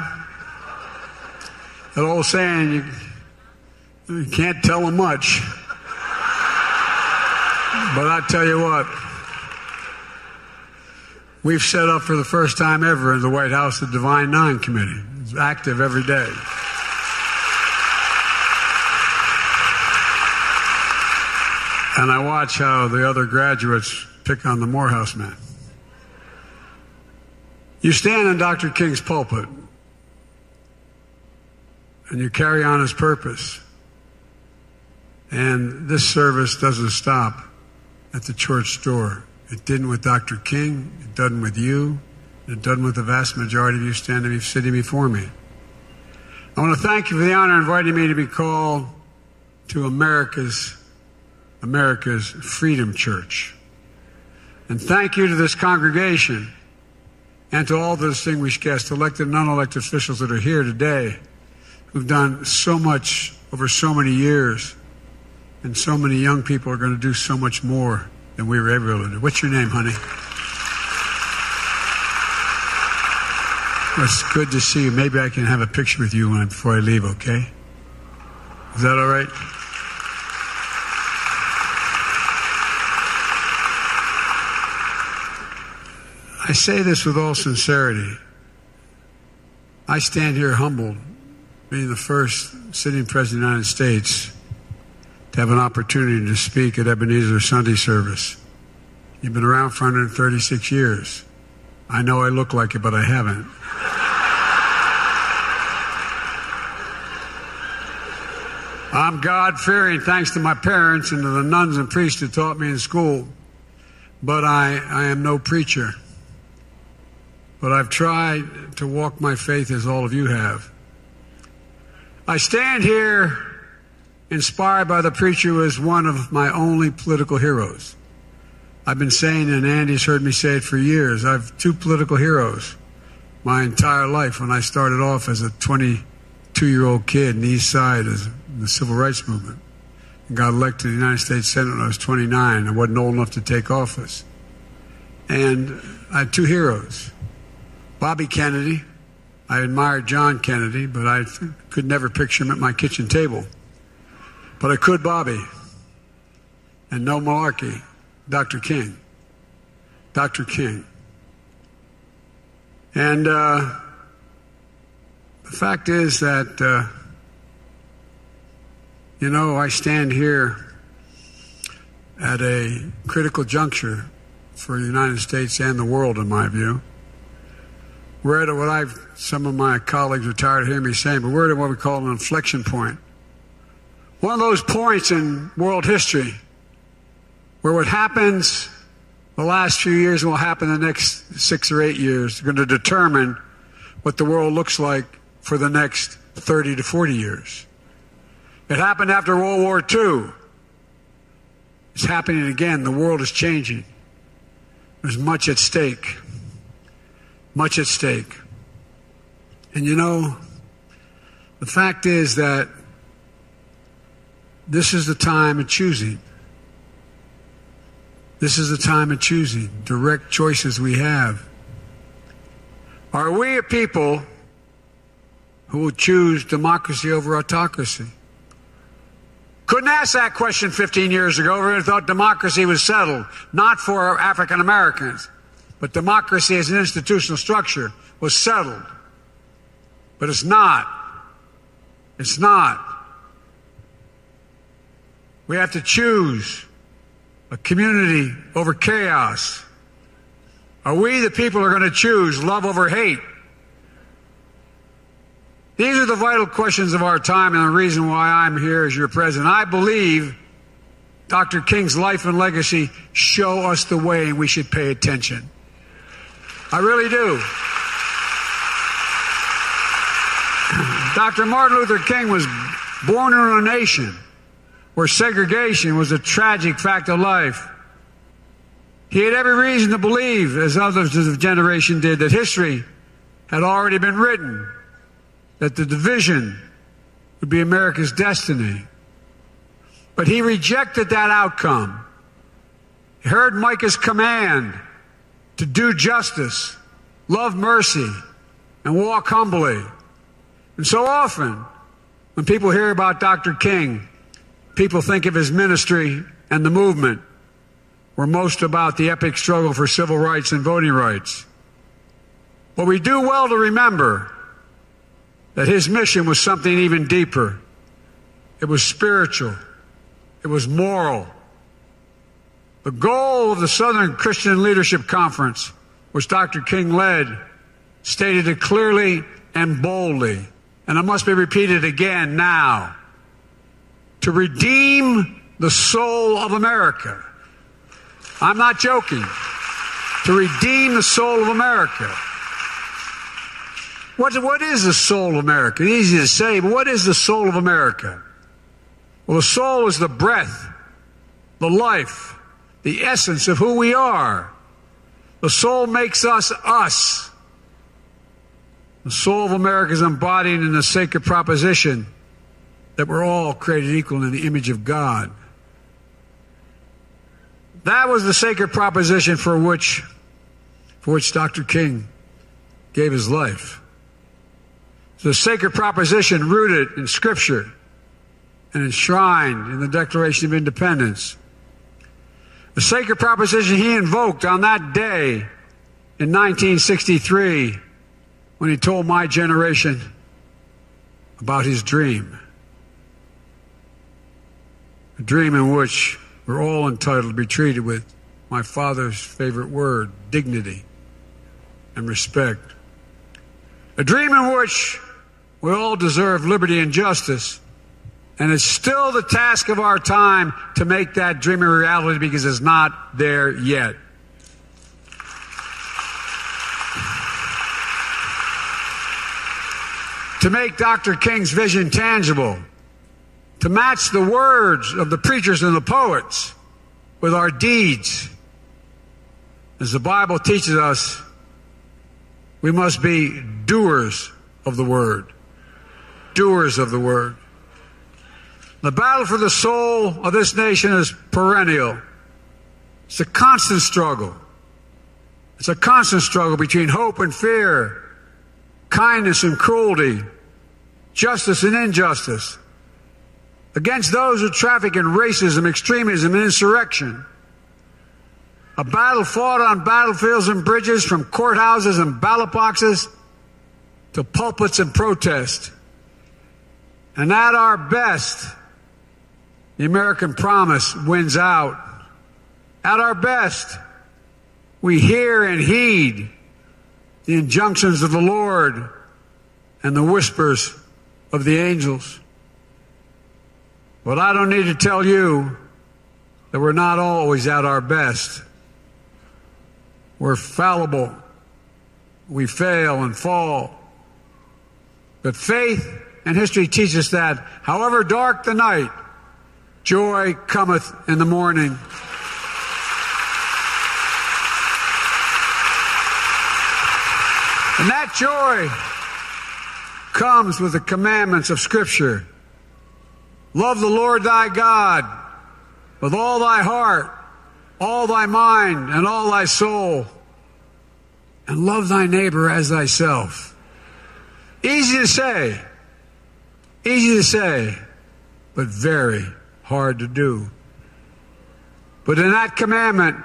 That old saying, you, you can't tell them much. But I tell you what, we've set up for the first time ever in the White House the Divine Nine Committee. It's active every day. And I watch how the other graduates pick on the Morehouse men. You stand in Dr. King's pulpit and you carry on his purpose. And this service doesn't stop at the church door. It didn't with Dr. King, it doesn't with you, it doesn't with the vast majority of you standing sitting before me. I want to thank you for the honor of inviting me to be called to America's America's Freedom Church. And thank you to this congregation and to all the distinguished guests, elected and unelected officials that are here today, who've done so much over so many years, and so many young people are going to do so much more than we were able to do. What's your name, honey? Well, it's good to see you. Maybe I can have a picture with you when, before I leave, okay? Is that all right? I say this with all sincerity. I stand here humbled, being the first sitting president of the United States to have an opportunity to speak at Ebenezer Sunday service. You've been around for 136 years. I know I look like it, but I haven't. I'm God fearing thanks to my parents and to the nuns and priests who taught me in school, but I, I am no preacher. But I've tried to walk my faith as all of you have. I stand here inspired by the preacher is one of my only political heroes. I've been saying, and Andy's heard me say it for years, I've two political heroes my entire life when I started off as a 22 year old kid in the East Side as the Civil Rights Movement and got elected to the United States Senate when I was 29. I wasn't old enough to take office. And I had two heroes Bobby Kennedy. I admired John Kennedy, but I could never picture him at my kitchen table. But I could Bobby. And no malarkey, Dr. King. Dr. King. And uh, the fact is that, uh, you know, I stand here at a critical juncture for the United States and the world, in my view. We're at what I've, some of my colleagues are tired of hearing me saying, but we're at what we call an inflection point. One of those points in world history where what happens the last few years will happen the next six or eight years is going to determine what the world looks like for the next 30 to 40 years. It happened after World War II. It's happening again. The world is changing. There's much at stake. Much at stake. And you know, the fact is that this is the time of choosing. This is the time of choosing. Direct choices we have. Are we a people who will choose democracy over autocracy? Couldn't ask that question 15 years ago. Everyone thought democracy was settled, not for African Americans, but democracy as an institutional structure was settled. But it's not. It's not. We have to choose a community over chaos. Are we the people are going to choose love over hate? These are the vital questions of our time and the reason why I'm here as your president. I believe Dr. King's life and legacy show us the way we should pay attention. I really do. Dr. Martin Luther King was born in a nation where segregation was a tragic fact of life. He had every reason to believe, as others of his generation did, that history had already been written that the division would be America's destiny. But he rejected that outcome. He heard Micah's command to do justice, love mercy, and walk humbly. And so often, when people hear about Dr. King, people think of his ministry and the movement were most about the epic struggle for civil rights and voting rights. But we do well to remember that his mission was something even deeper. It was spiritual. It was moral. The goal of the Southern Christian Leadership Conference, which Dr. King led, stated it clearly and boldly, and it must be repeated again now, to redeem the soul of America. I'm not joking. To redeem the soul of America. What, what is the soul of America? Easy to say, but what is the soul of America? Well, the soul is the breath, the life, the essence of who we are. The soul makes us us. The soul of America is embodied in the sacred proposition that we're all created equal in the image of God. That was the sacred proposition for which, for which Dr. King gave his life the sacred proposition rooted in Scripture and enshrined in the Declaration of Independence. The sacred proposition he invoked on that day in 1963 when he told my generation about his dream. A dream in which we're all entitled to be treated with my father's favorite word dignity and respect. A dream in which we all deserve liberty and justice. And it's still the task of our time to make that dream a reality because it's not there yet. To make Dr. King's vision tangible, to match the words of the preachers and the poets with our deeds. As the Bible teaches us, we must be doers of the word doers of the word. The battle for the soul of this nation is perennial. It's a constant struggle. It's a constant struggle between hope and fear, kindness and cruelty, justice and injustice, against those who traffic in racism, extremism, and insurrection. A battle fought on battlefields and bridges, from courthouses and ballot boxes to pulpits and protest. And at our best, the American promise wins out. At our best, we hear and heed the injunctions of the Lord and the whispers of the angels. But I don't need to tell you that we're not always at our best. We're fallible. We fail and fall. But faith and history teaches us that, however dark the night, joy cometh in the morning. And that joy comes with the commandments of Scripture. Love the Lord thy God with all thy heart, all thy mind, and all thy soul. And love thy neighbor as thyself. Easy to say, Easy to say, but very hard to do. But in that commandment,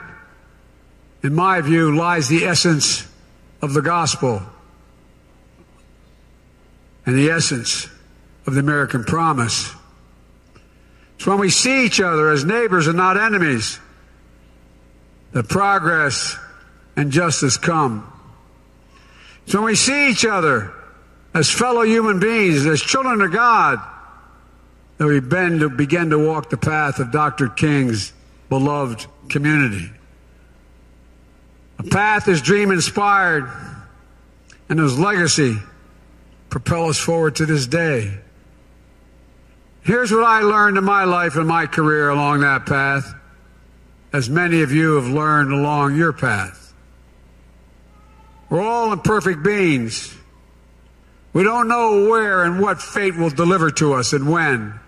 in my view, lies the essence of the gospel and the essence of the American promise. It's when we see each other as neighbors and not enemies that progress and justice come. It's when we see each other as fellow human beings, as children of God, that we begin to walk the path of Dr. King's beloved community. A path his dream inspired and his legacy propel us forward to this day. Here's what I learned in my life and my career along that path, as many of you have learned along your path. We're all imperfect beings. We don't know where and what fate will deliver to us and when.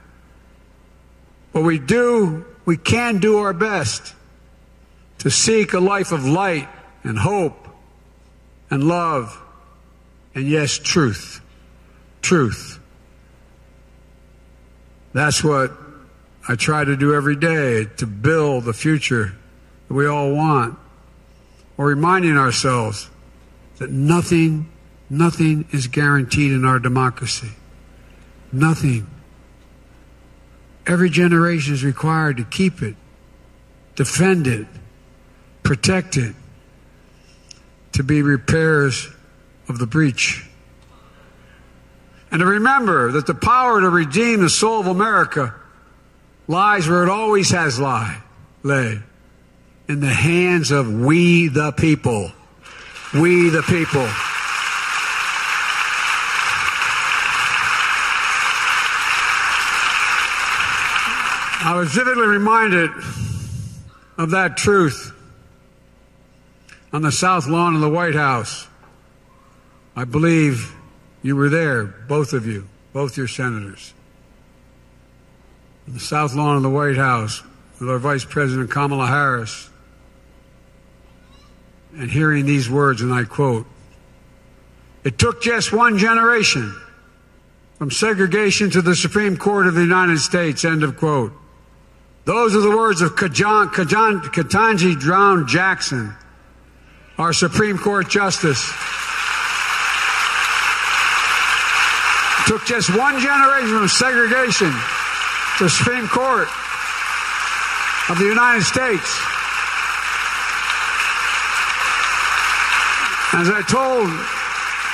But we do, we can do our best to seek a life of light and hope and love and yes, truth. Truth. That's what I try to do every day to build the future that we all want. We're reminding ourselves that nothing, nothing is guaranteed in our democracy. Nothing. Every generation is required to keep it, defend it, protect it, to be repairs of the breach. And to remember that the power to redeem the soul of America lies where it always has lie, lay, in the hands of we the people. We the people. I was vividly reminded of that truth on the south lawn of the White House. I believe you were there, both of you, both your senators. On the south lawn of the White House with our Vice President Kamala Harris and hearing these words, and I quote It took just one generation from segregation to the Supreme Court of the United States, end of quote. Those are the words of Kajan, Kajan, Ketanji Brown Jackson, our Supreme Court Justice. Took just one generation from segregation to the Supreme Court of the United States. As I told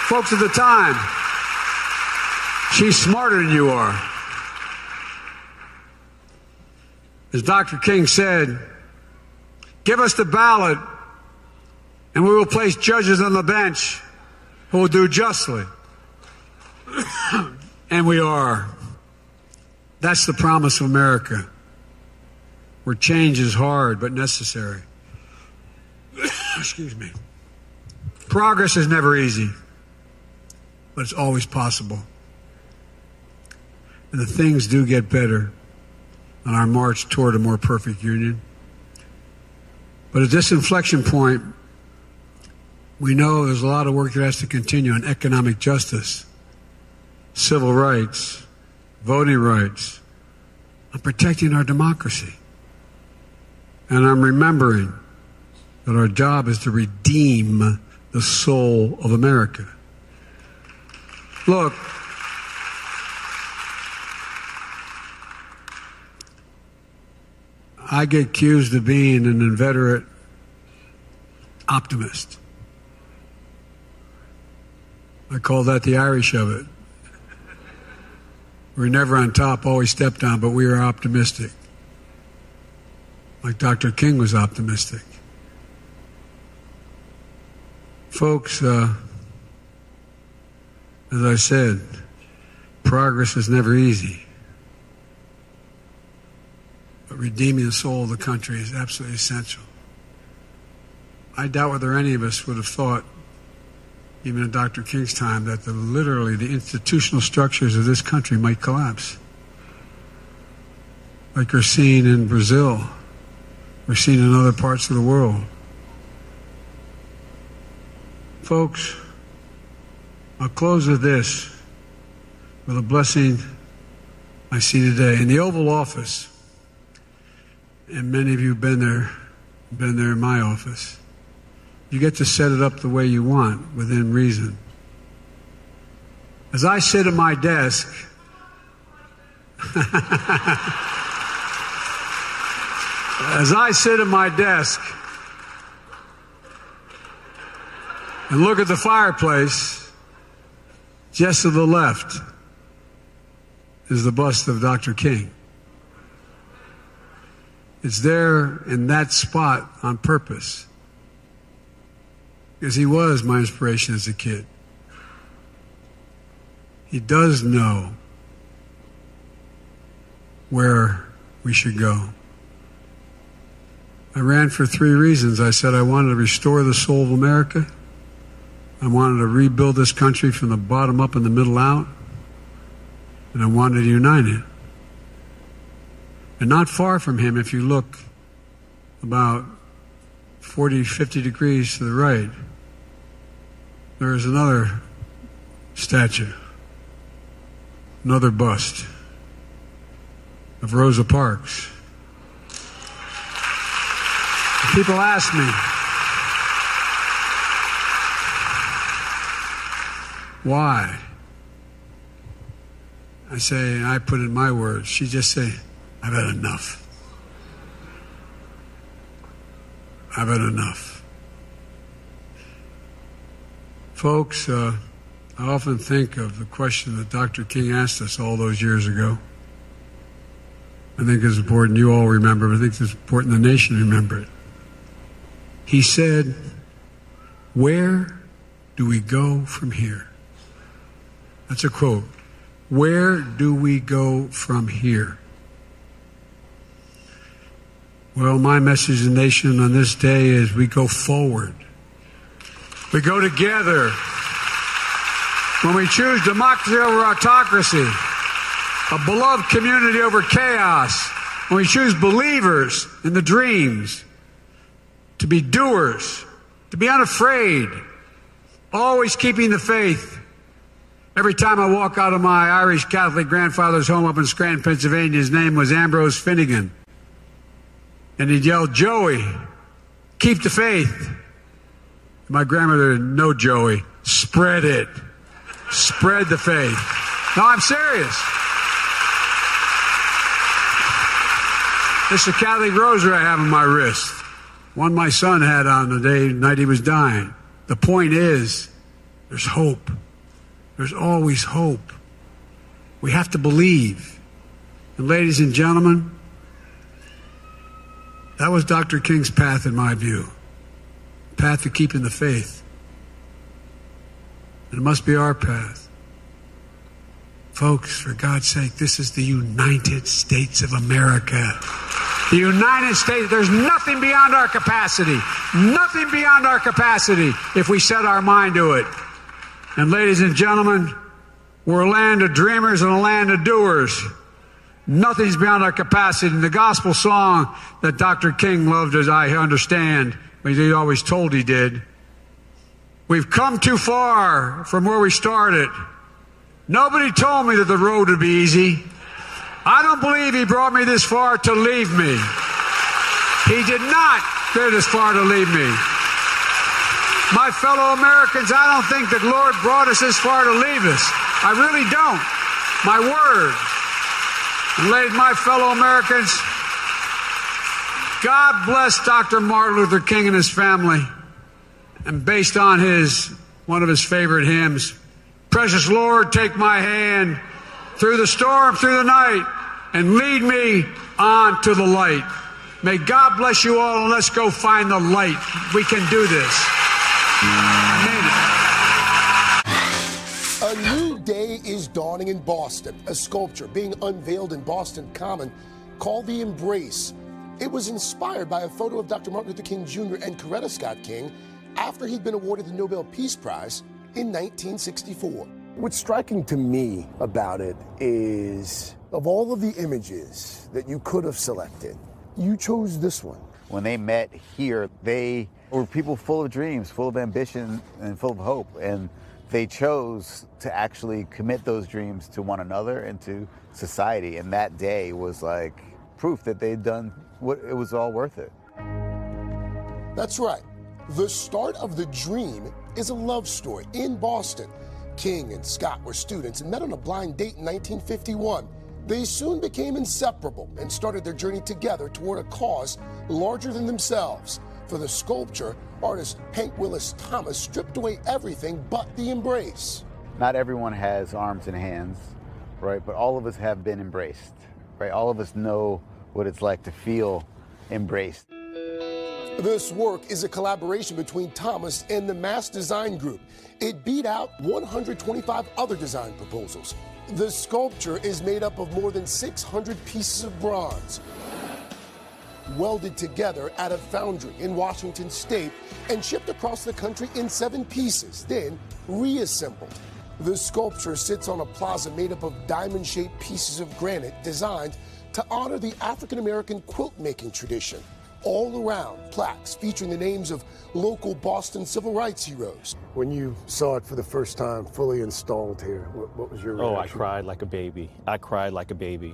folks at the time, she's smarter than you are. As Dr. King said, give us the ballot and we will place judges on the bench who will do justly. And we are. That's the promise of America, where change is hard but necessary. Excuse me. Progress is never easy, but it's always possible. And the things do get better on our march toward a more perfect union. But at this inflection point, we know there's a lot of work that has to continue on economic justice, civil rights, voting rights, on protecting our democracy. And I'm remembering that our job is to redeem the soul of America. Look, I get accused of being an inveterate optimist. I call that the Irish of it. We're never on top, always stepped on, but we are optimistic. Like Dr. King was optimistic. Folks, uh, as I said, progress is never easy. But redeeming the soul of the country is absolutely essential. I doubt whether any of us would have thought, even in Dr. King's time, that the, literally the institutional structures of this country might collapse. Like we're seeing in Brazil, we're seeing in other parts of the world. Folks, I'll close with this, with a blessing I see today. In the Oval Office, and many of you have been there, been there in my office. You get to set it up the way you want within reason. As I sit at my desk, as I sit at my desk and look at the fireplace, just to the left is the bust of Dr. King. It's there in that spot on purpose. Because he was my inspiration as a kid. He does know where we should go. I ran for three reasons. I said I wanted to restore the soul of America. I wanted to rebuild this country from the bottom up and the middle out. And I wanted to unite it. And not far from him, if you look about 40, 50 degrees to the right, there is another statue, another bust of Rosa Parks. People ask me, why? I say, and I put in my words, she just say, I've had enough. I've had enough. Folks, uh, I often think of the question that Dr. King asked us all those years ago. I think it's important you all remember, but I think it's important the nation remember it. He said, Where do we go from here? That's a quote. Where do we go from here? Well, my message to the nation on this day is we go forward. We go together. When we choose democracy over autocracy, a beloved community over chaos, when we choose believers in the dreams, to be doers, to be unafraid, always keeping the faith. Every time I walk out of my Irish Catholic grandfather's home up in Scranton, Pennsylvania, his name was Ambrose Finnegan. And he'd yell, Joey, keep the faith. My grandmother, no, Joey, spread it. Spread the faith. No, I'm serious. Is a Catholic rosary I have on my wrist. One my son had on the day night he was dying. The point is, there's hope. There's always hope. We have to believe. And ladies and gentlemen, that was Dr. King's path in my view. Path to keeping the faith. And it must be our path. Folks, for God's sake, this is the United States of America. The United States, there's nothing beyond our capacity. Nothing beyond our capacity if we set our mind to it. And ladies and gentlemen, we're a land of dreamers and a land of doers. Nothing's beyond our capacity. And the gospel song that Dr. King loved, as I understand, he always told he did. We've come too far from where we started. Nobody told me that the road would be easy. I don't believe he brought me this far to leave me. He did not go this far to leave me. My fellow Americans, I don't think that Lord brought us this far to leave us. I really don't. My word. And ladies, my fellow Americans, God bless Dr. Martin Luther King and his family. And based on his one of his favorite hymns, Precious Lord, take my hand through the storm, through the night, and lead me on to the light. May God bless you all, and let's go find the light. We can do this. A new day is dawning in Boston. A sculpture being unveiled in Boston Common called The Embrace. It was inspired by a photo of Dr. Martin Luther King Jr. and Coretta Scott King after he'd been awarded the Nobel Peace Prize in 1964. What's striking to me about it is of all of the images that you could have selected, you chose this one. When they met here, they were people full of dreams, full of ambition, and full of hope. And they chose to actually commit those dreams to one another and to society. And that day was like proof that they'd done what it was all worth it. That's right. The start of the dream is a love story in Boston. King and Scott were students and met on a blind date in 1951. They soon became inseparable and started their journey together toward a cause larger than themselves. For the sculpture, artist Hank Willis Thomas stripped away everything but the embrace. Not everyone has arms and hands, right? But all of us have been embraced, right? All of us know what it's like to feel embraced. This work is a collaboration between Thomas and the Mass Design Group. It beat out 125 other design proposals. The sculpture is made up of more than 600 pieces of bronze. welded together at a foundry in Washington state and shipped across the country in seven pieces, then reassembled. The sculpture sits on a plaza made up of diamond shaped pieces of granite designed to honor the African American quilt making tradition. All around, plaques featuring the names of local Boston civil rights heroes. When you saw it for the first time, fully installed here, what, what was your reaction? Oh, I cried like a baby. I cried like a baby.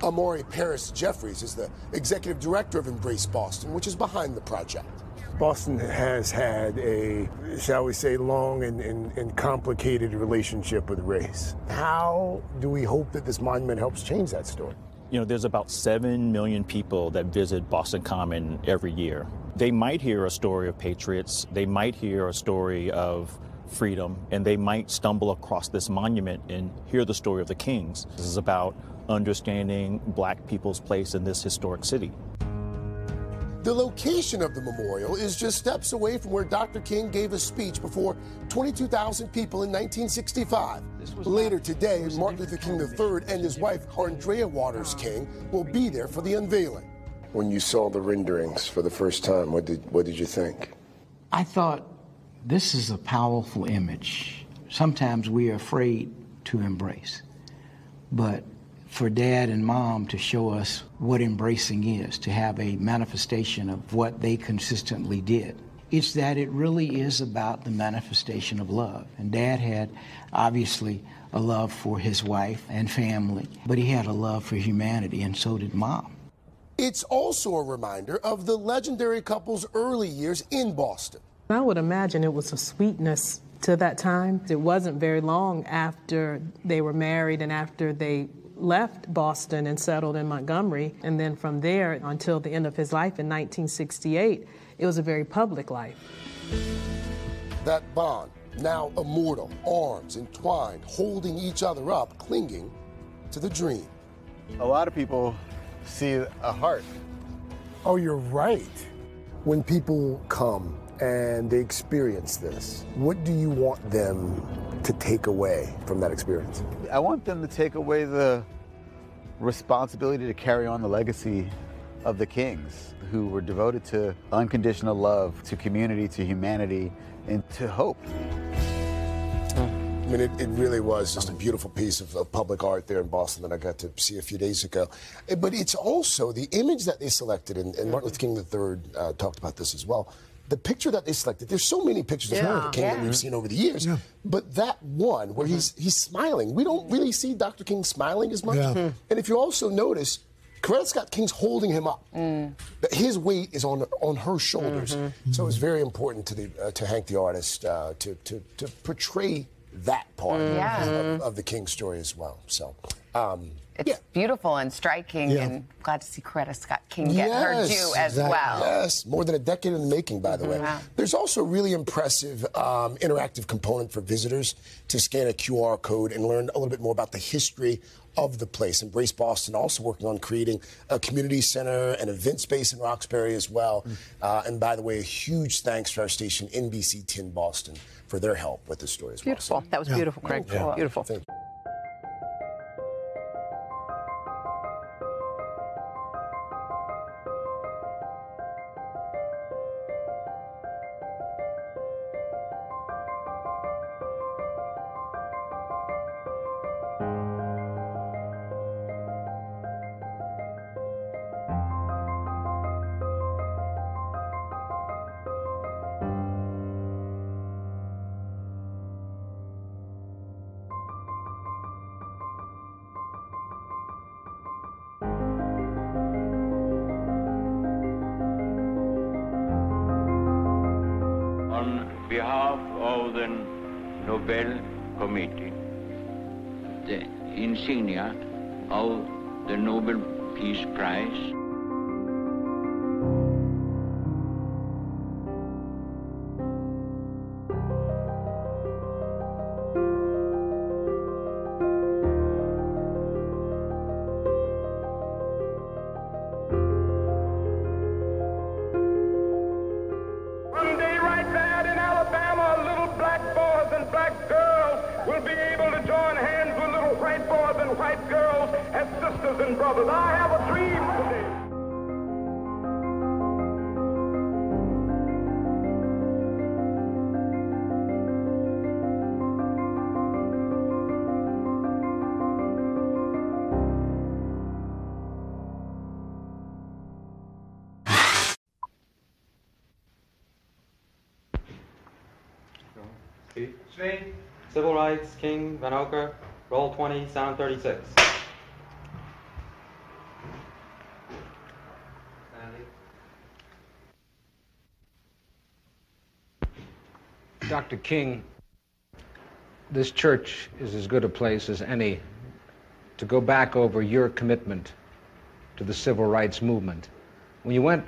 Imari Paris Jeffries is the executive director of Embrace Boston, which is behind the project. Boston has had a, shall we say, long and, and, and complicated relationship with race. How do we hope that this monument helps change that story? You know, there's about 7 million people that visit Boston Common every year. They might hear a story of patriots, they might hear a story of freedom, and they might stumble across this monument and hear the story of the kings. This is about understanding black people's place in this historic city. The location of the memorial is just steps away from where Dr. King gave a speech before 22,000 people in 1965. Later today, Martin Luther King III and his wife, Arndrea Waters King, will be there for the unveiling. When you saw the renderings for the first time, what did, what did you think? I thought this is a powerful image. Sometimes we are afraid to embrace. But for dad and mom to show us what embracing is, to have a manifestation of what they consistently did. It's that it really is about the manifestation of love. And dad had obviously a love for his wife and family, but he had a love for humanity, and so did mom. It's also a reminder of the legendary couple's early years in Boston. I would imagine it was a sweetness to that time. It wasn't very long after they were married and after they left Boston and settled in Montgomery. And then from there until the end of his life in 1968, it was a very public life. That bond, now immortal, arms entwined, holding each other up, clinging to the dream. A lot of people see a heart. Oh, you're right. When people come and they experience this, what do you want them to take away from that experience? I want them to take away the responsibility to carry on the legacy of the kings who were devoted to unconditional love, to community, to humanity, and to hope. I mean, it, it really was just a beautiful piece of, of public art there in Boston that I got to see a few days ago. Eh, But it's also the image that they selected, and, and Martin Luther King III uh, talked about this as well. The picture that they selected, there's so many pictures of Yeah. Martin Luther King that we've seen over the years, but that one where he's he's smiling, we don't really see Dr. King smiling as much. Yeah. Hmm. And if you also notice, Coretta Scott King's holding him up. That His weight is on on her shoulders, so it's very important to the uh, to Hank the artist uh, to, to to portray that part Mm. Yeah. of, of the King story as well. So, um, It's beautiful and striking, Yeah. and glad to see Coretta Scott King get her due as well. Yes, more than a decade in the making, by the way. Wow. There's also a really impressive um, interactive component for visitors to scan a QR code and learn a little bit more about the history of the place. Embrace Boston also working on creating a community center and event space in Roxbury as well. Uh, and by the way, a huge thanks to our station NBC 10 Boston for their help with this story as well. Beautiful. That was beautiful, Craig. Yeah. Beautiful. Thank you. On Rights, King, Vanocur. Roll 20, sound 36. Dr. King, this church is as good a place as any to go back over your commitment to the civil rights movement. When you went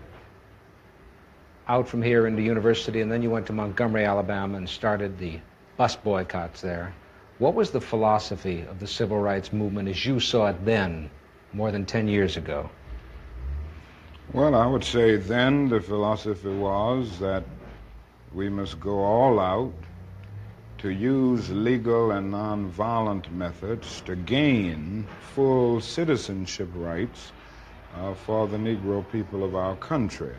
out from here into university and then you went to Montgomery, Alabama and started the bus boycotts there, what was the philosophy of the civil rights movement as you saw it then, more than 10 years ago? Well, I would say then the philosophy was that we must go all out to use legal and nonviolent methods to gain full citizenship rights uh, for the Negro people of our country.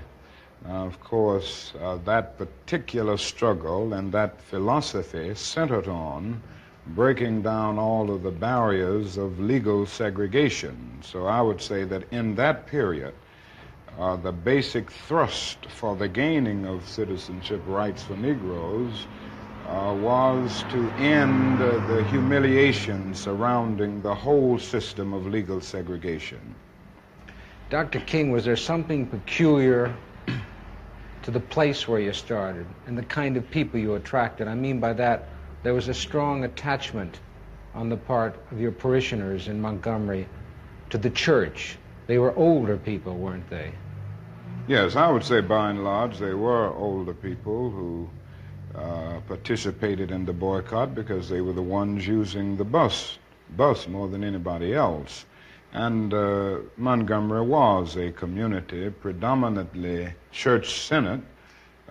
Of course, uh, that particular struggle and that philosophy centered on breaking down all of the barriers of legal segregation. So I would say that in that period, uh, the basic thrust for the gaining of citizenship rights for Negroes uh, was to end uh, the humiliation surrounding the whole system of legal segregation. Dr. King, was there something peculiar to the place where you started and the kind of people you attracted? I mean by that, there was a strong attachment on the part of your parishioners in Montgomery to the church. They were older people, weren't they? Yes, I would say by and large they were older people who uh, participated in the boycott because they were the ones using the bus, bus more than anybody else. And uh, Montgomery was a community predominantly church-centered,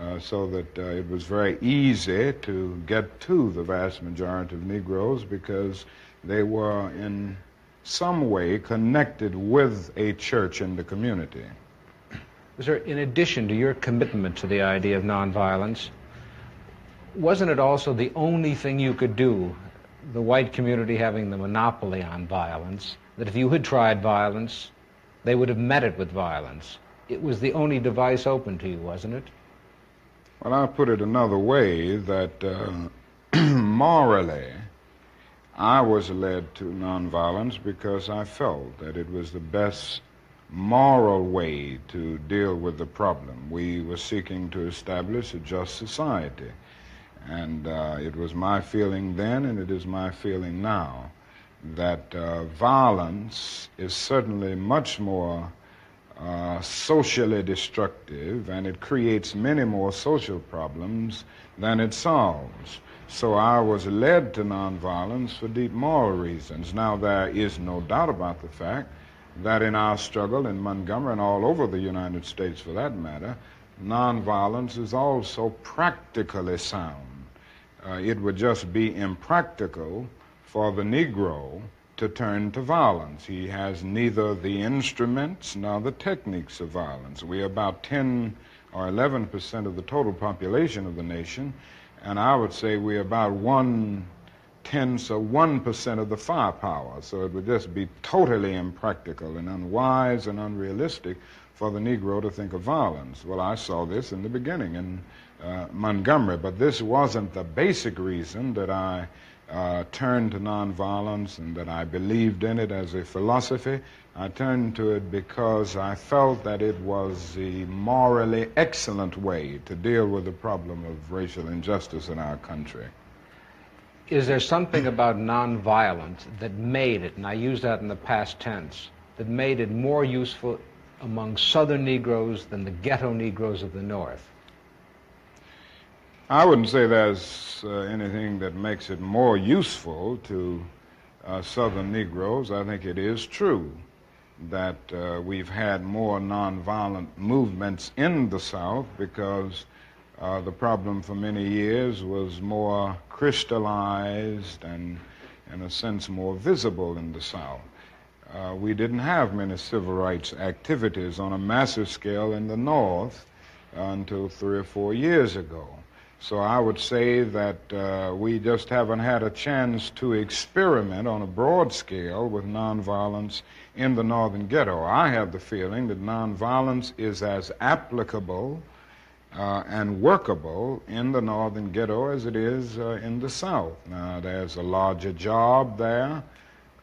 uh, so that uh, it was very easy to get to the vast majority of Negroes because they were in some way connected with a church in the community. Sir, in addition to your commitment to the idea of nonviolence, wasn't it also the only thing you could do, the white community having the monopoly on violence, that if you had tried violence, they would have met it with violence? It was the only device open to you, wasn't it? Well, I'll put it another way that uh, morally, I was led to nonviolence because I felt that it was the best moral way to deal with the problem. We were seeking to establish a just society. And uh, it was my feeling then, and it is my feeling now, that uh, violence is certainly much more uh, socially destructive and it creates many more social problems than it solves. So I was led to nonviolence for deep moral reasons. Now, there is no doubt about the fact that in our struggle in Montgomery and all over the United States for that matter, nonviolence is also practically sound. Uh, it would just be impractical for the Negro to turn to violence. He has neither the instruments nor the techniques of violence. We are about 10 or 11 percent of the total population of the nation, and I would say we're about one tenth or one percent of the firepower. So it would just be totally impractical and unwise and unrealistic for the Negro to think of violence. Well, I saw this in the beginning in uh, Montgomery, but this wasn't the basic reason that I uh, turned to nonviolence and that I believed in it as a philosophy. I turned to it because I felt that it was the morally excellent way to deal with the problem of racial injustice in our country. Is there something about nonviolence that made it, and I use that in the past tense, that made it more useful among Southern Negroes than the ghetto Negroes of the North? I wouldn't say there's uh, anything that makes it more useful to uh, Southern Negroes. I think it is true that uh, we've had more nonviolent movements in the South because uh, the problem for many years was more crystallized and, in a sense, more visible in the South. Uh, we didn't have many civil rights activities on a massive scale in the North until three or four years ago. So I would say that uh, we just haven't had a chance to experiment on a broad scale with nonviolence in the northern ghetto. I have the feeling that nonviolence is as applicable uh, and workable in the northern ghetto as it is uh, in the south. Now, there's a larger job there.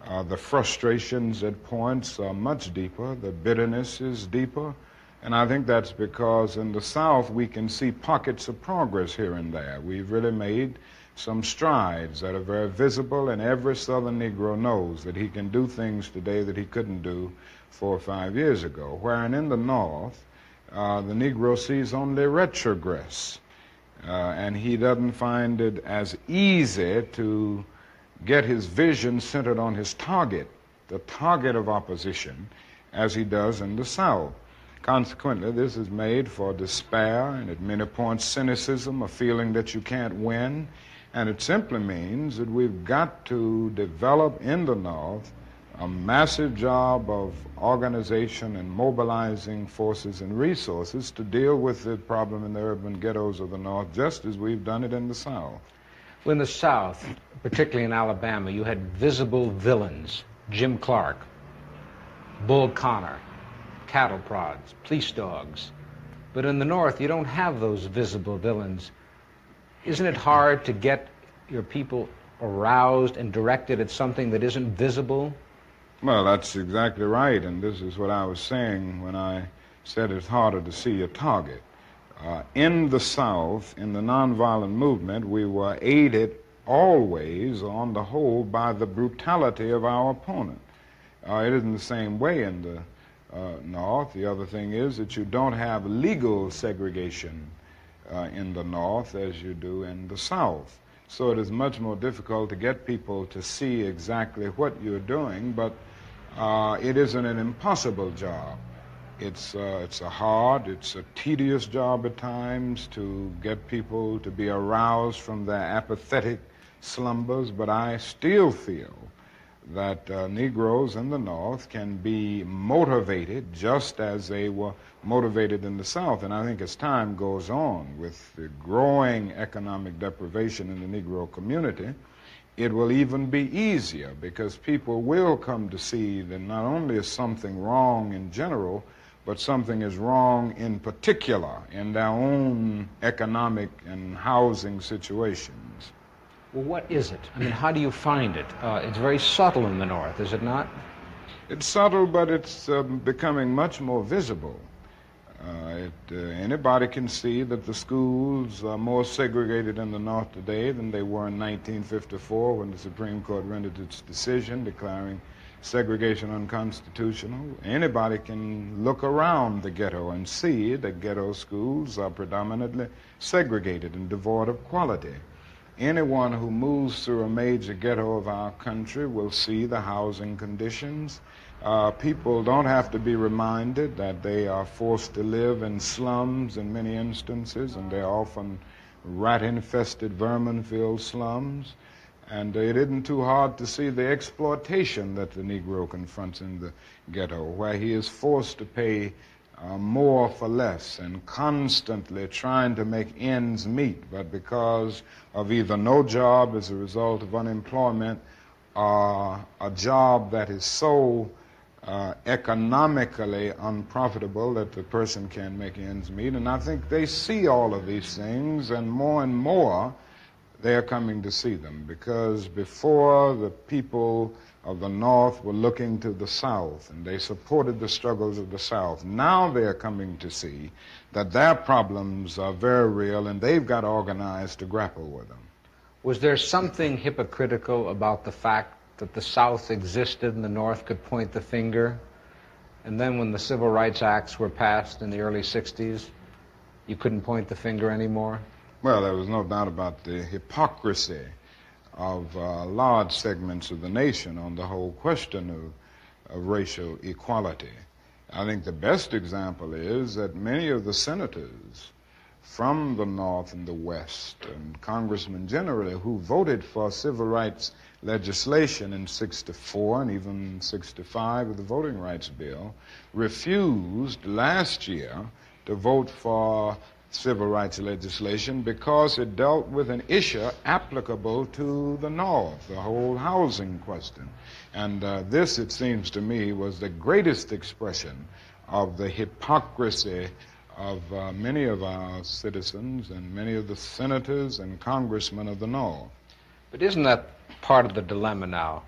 Uh, the frustrations at points are much deeper. The bitterness is deeper. And I think that's because in the South we can see pockets of progress here and there. We've really made some strides that are very visible, and every Southern Negro knows that he can do things today that he couldn't do four or five years ago. Wherein in the North, uh, the Negro sees only retrogress, uh, and he doesn't find it as easy to get his vision centered on his target, the target of opposition, as he does in the South. Consequently, this is made for despair and at many points cynicism, a feeling that you can't win. And it simply means that we've got to develop in the North a massive job of organization and mobilizing forces and resources to deal with the problem in the urban ghettos of the North, just as we've done it in the South. Well, in the South, particularly in Alabama, you had visible villains Jim Clark, Bull Connor, cattle prods, police dogs. But in the North, you don't have those visible villains. Isn't it hard to get your people aroused and directed at something that isn't visible? Well, that's exactly right, and this is what I was saying when I said it's harder to see a target. Uh, in the South, in the nonviolent movement, we were aided always, on the whole, by the brutality of our opponent. Uh, it isn't the same way in the uh, North. The other thing is that you don't have legal segregation uh, in the North as you do in the South. So it is much more difficult to get people to see exactly what you're doing, but uh, it isn't an impossible job. It's, uh, it's a hard, it's a tedious job at times to get people to be aroused from their apathetic slumbers, but I still feel that uh, Negroes in the North can be motivated just as they were motivated in the South. And I think as time goes on with the growing economic deprivation in the Negro community, it will even be easier because people will come to see that not only is something wrong in general, but something is wrong in particular in their own economic and housing situations. Well, what is it? I mean, how do you find it? Uh, it's very subtle in the North, is it not? It's subtle, but it's um, becoming much more visible. Uh, it, uh, anybody can see that the schools are more segregated in the North today than they were in 1954 when the Supreme Court rendered its decision declaring segregation unconstitutional. Anybody can look around the ghetto and see that ghetto schools are predominantly segregated and devoid of quality. Anyone who moves through a major ghetto of our country will see the housing conditions. Uh, people don't have to be reminded that they are forced to live in slums in many instances, and they're often rat infested, vermin filled slums. And it isn't too hard to see the exploitation that the Negro confronts in the ghetto, where he is forced to pay uh, more for less and constantly trying to make ends meet, but because of either no job as a result of unemployment or a job that is so uh, economically unprofitable that the person can't make ends meet. And I think they see all of these things, and more and more they are coming to see them because before the people of the North were looking to the South and they supported the struggles of the South. Now they're coming to see that their problems are very real and they've got organized to grapple with them. Was there something hypocritical about the fact that the South existed and the North could point the finger? And then when the Civil Rights Acts were passed in the early 60s, you couldn't point the finger anymore? Well, there was no doubt about the hypocrisy of uh, large segments of the nation on the whole question of, of racial equality. I think the best example is that many of the senators from the North and the West, and congressmen generally, who voted for civil rights legislation in 64 and even 65 of the Voting Rights Bill, refused last year to vote for civil rights legislation because it dealt with an issue applicable to the North, the whole housing question. And uh, this, it seems to me, was the greatest expression of the hypocrisy of uh, many of our citizens and many of the senators and congressmen of the North. But isn't that part of the dilemma now?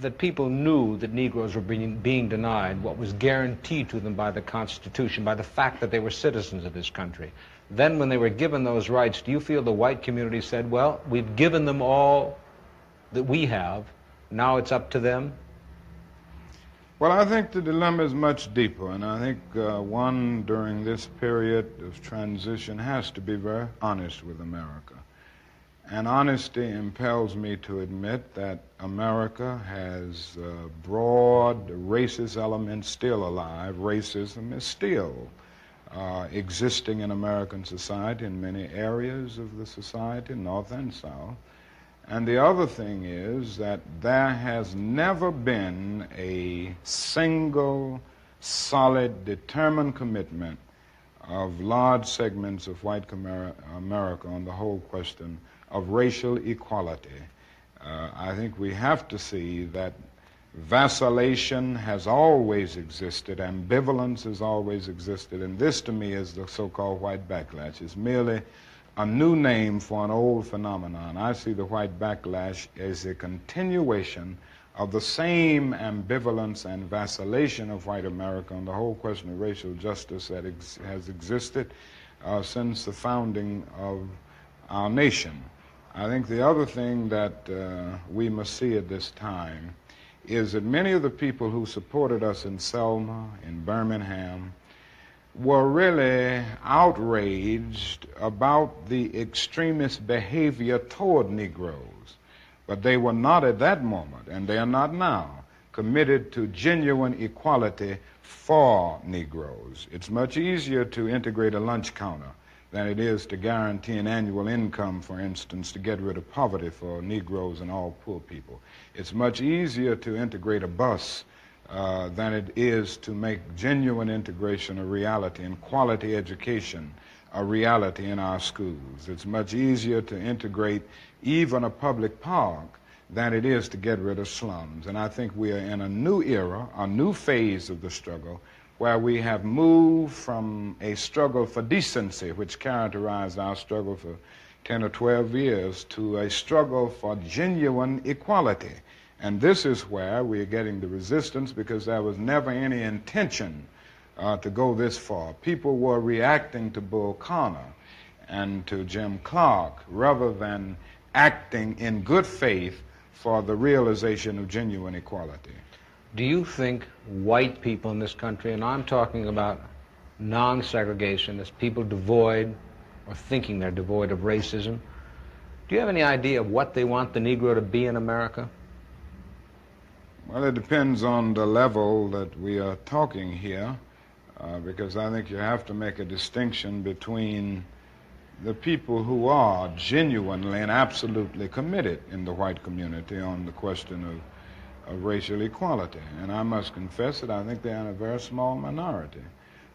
That people knew that Negroes were being, being denied what was guaranteed to them by the Constitution, by the fact that they were citizens of this country. Then, when they were given those rights, do you feel the white community said, well, we've given them all that we have, now it's up to them? Well, I think the dilemma is much deeper, and I think uh, one during this period of transition has to be very honest with America. And honesty impels me to admit that America has uh, broad racist elements still alive. Racism is still uh, existing in American society in many areas of the society, North and South. And the other thing is that there has never been a single, solid, determined commitment of large segments of white America on the whole question of racial equality. Uh, I think we have to see that vacillation has always existed, ambivalence has always existed, and this to me is the so called white backlash. It's merely a new name for an old phenomenon. I see the white backlash as a continuation of the same ambivalence and vacillation of white America on the whole question of racial justice that ex- has existed uh, since the founding of our nation. I think the other thing that uh, we must see at this time is that many of the people who supported us in Selma, in Birmingham, were really outraged about the extremist behavior toward Negroes. But they were not at that moment, and they are not now, committed to genuine equality for Negroes. It's much easier to integrate a lunch counter than it is to guarantee an annual income, for instance, to get rid of poverty for Negroes and all poor people. It's much easier to integrate a bus uh, than it is to make genuine integration a reality and quality education a reality in our schools. It's much easier to integrate even a public park than it is to get rid of slums. And I think we are in a new era, a new phase of the struggle, where we have moved from a struggle for decency, which characterized our struggle for 10 or 12 years, to a struggle for genuine equality. And this is where we are getting the resistance because there was never any intention uh, to go this far. People were reacting to Bull Connor and to Jim Clark rather than acting in good faith for the realization of genuine equality. Do you think white people in this country, and I'm talking about non segregationists, people devoid or thinking they're devoid of racism, do you have any idea of what they want the Negro to be in America? Well, it depends on the level that we are talking here, uh, because I think you have to make a distinction between the people who are genuinely and absolutely committed in the white community on the question of, of racial equality. And I must confess that I think they're in a very small minority.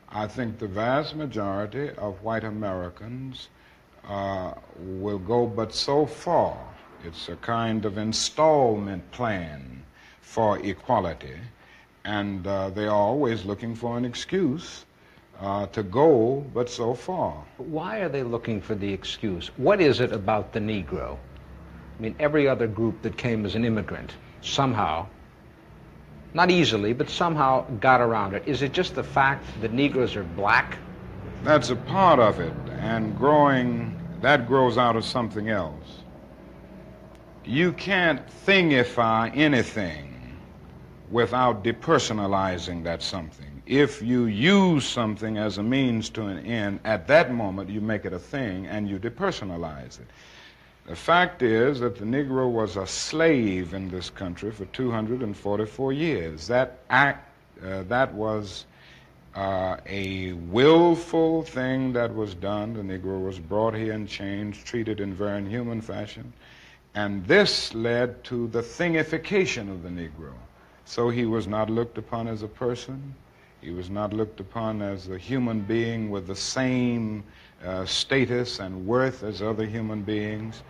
I think the vast majority of white Americans uh, will go but so far. It's a kind of installment plan for equality, and uh, they are always looking for an excuse uh, to go but so far. Why are they looking for the excuse? What is it about the Negro? I mean, every other group that came as an immigrant somehow, not easily, but somehow got around it. Is it just the fact that Negroes are black? That's a part of it, and growing, that grows out of something else. You can't thingify anything without depersonalizing that something. If you use something as a means to an end, at that moment you make it a thing and you depersonalize it. The fact is that the Negro was a slave in this country for 244 years. That act, uh, that was uh, a willful thing that was done. The Negro was brought here in chains, treated in very inhuman fashion. And this led to the thingification of the Negro. So he was not looked upon as a person. He was not looked upon as a human being with the same uh, status and worth as other human beings.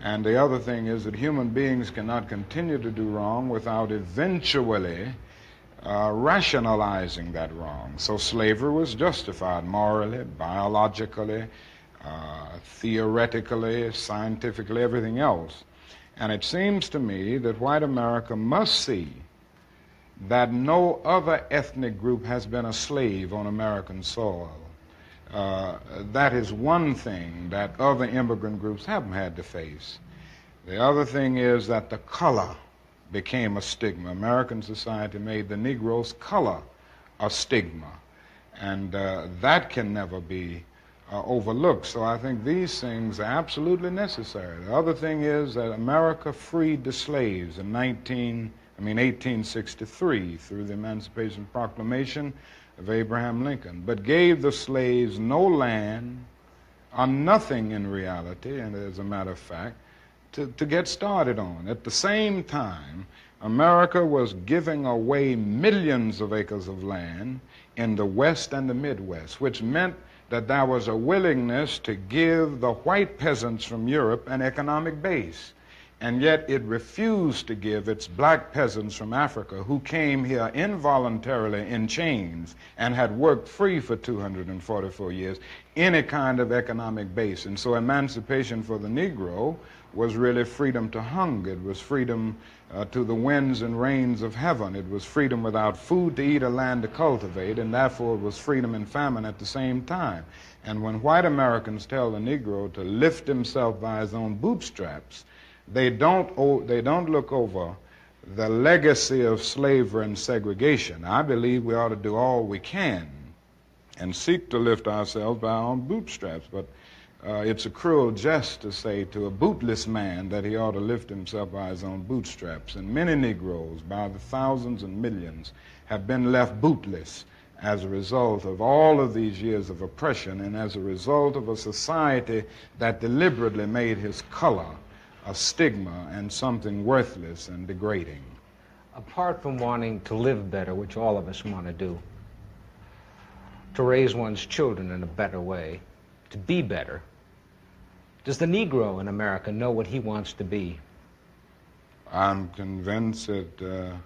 And the other thing is that human beings cannot continue to do wrong without eventually uh, rationalizing that wrong. So slavery was justified morally, biologically, uh, theoretically, scientifically, everything else. And it seems to me that white America must see that no other ethnic group has been a slave on American soil. Uh, that is one thing that other immigrant groups haven't had to face. The other thing is that the color became a stigma. American society made the Negro's color a stigma, and uh, that can never be uh, overlooked. So I think these things are absolutely necessary. The other thing is that America freed the slaves in 19, I mean 1863 through the Emancipation Proclamation of Abraham Lincoln, but gave the slaves no land or nothing in reality, and as a matter of fact, to, to get started on. At the same time, America was giving away millions of acres of land in the West and the Midwest, which meant that there was a willingness to give the white peasants from Europe an economic base. And yet it refused to give its black peasants from Africa, who came here involuntarily in chains and had worked free for 244 years, any kind of economic base. And so emancipation for the Negro was really freedom to hunger. It was freedom uh, to the winds and rains of heaven. It was freedom without food to eat or land to cultivate, and therefore it was freedom and famine at the same time. And when white Americans tell the Negro to lift himself by his own bootstraps, they don't, they don't look over the legacy of slavery and segregation. I believe we ought to do all we can and seek to lift ourselves by our own bootstraps. But uh, it's a cruel jest to say to a bootless man that he ought to lift himself by his own bootstraps. And many Negroes, by the thousands and millions, have been left bootless as a result of all of these years of oppression and as a result of a society that deliberately made his color a stigma and something worthless and degrading. Apart from wanting to live better, which all of us want to do, to raise one's children in a better way, to be better, does the Negro in America know what he wants to be? I'm convinced that uh,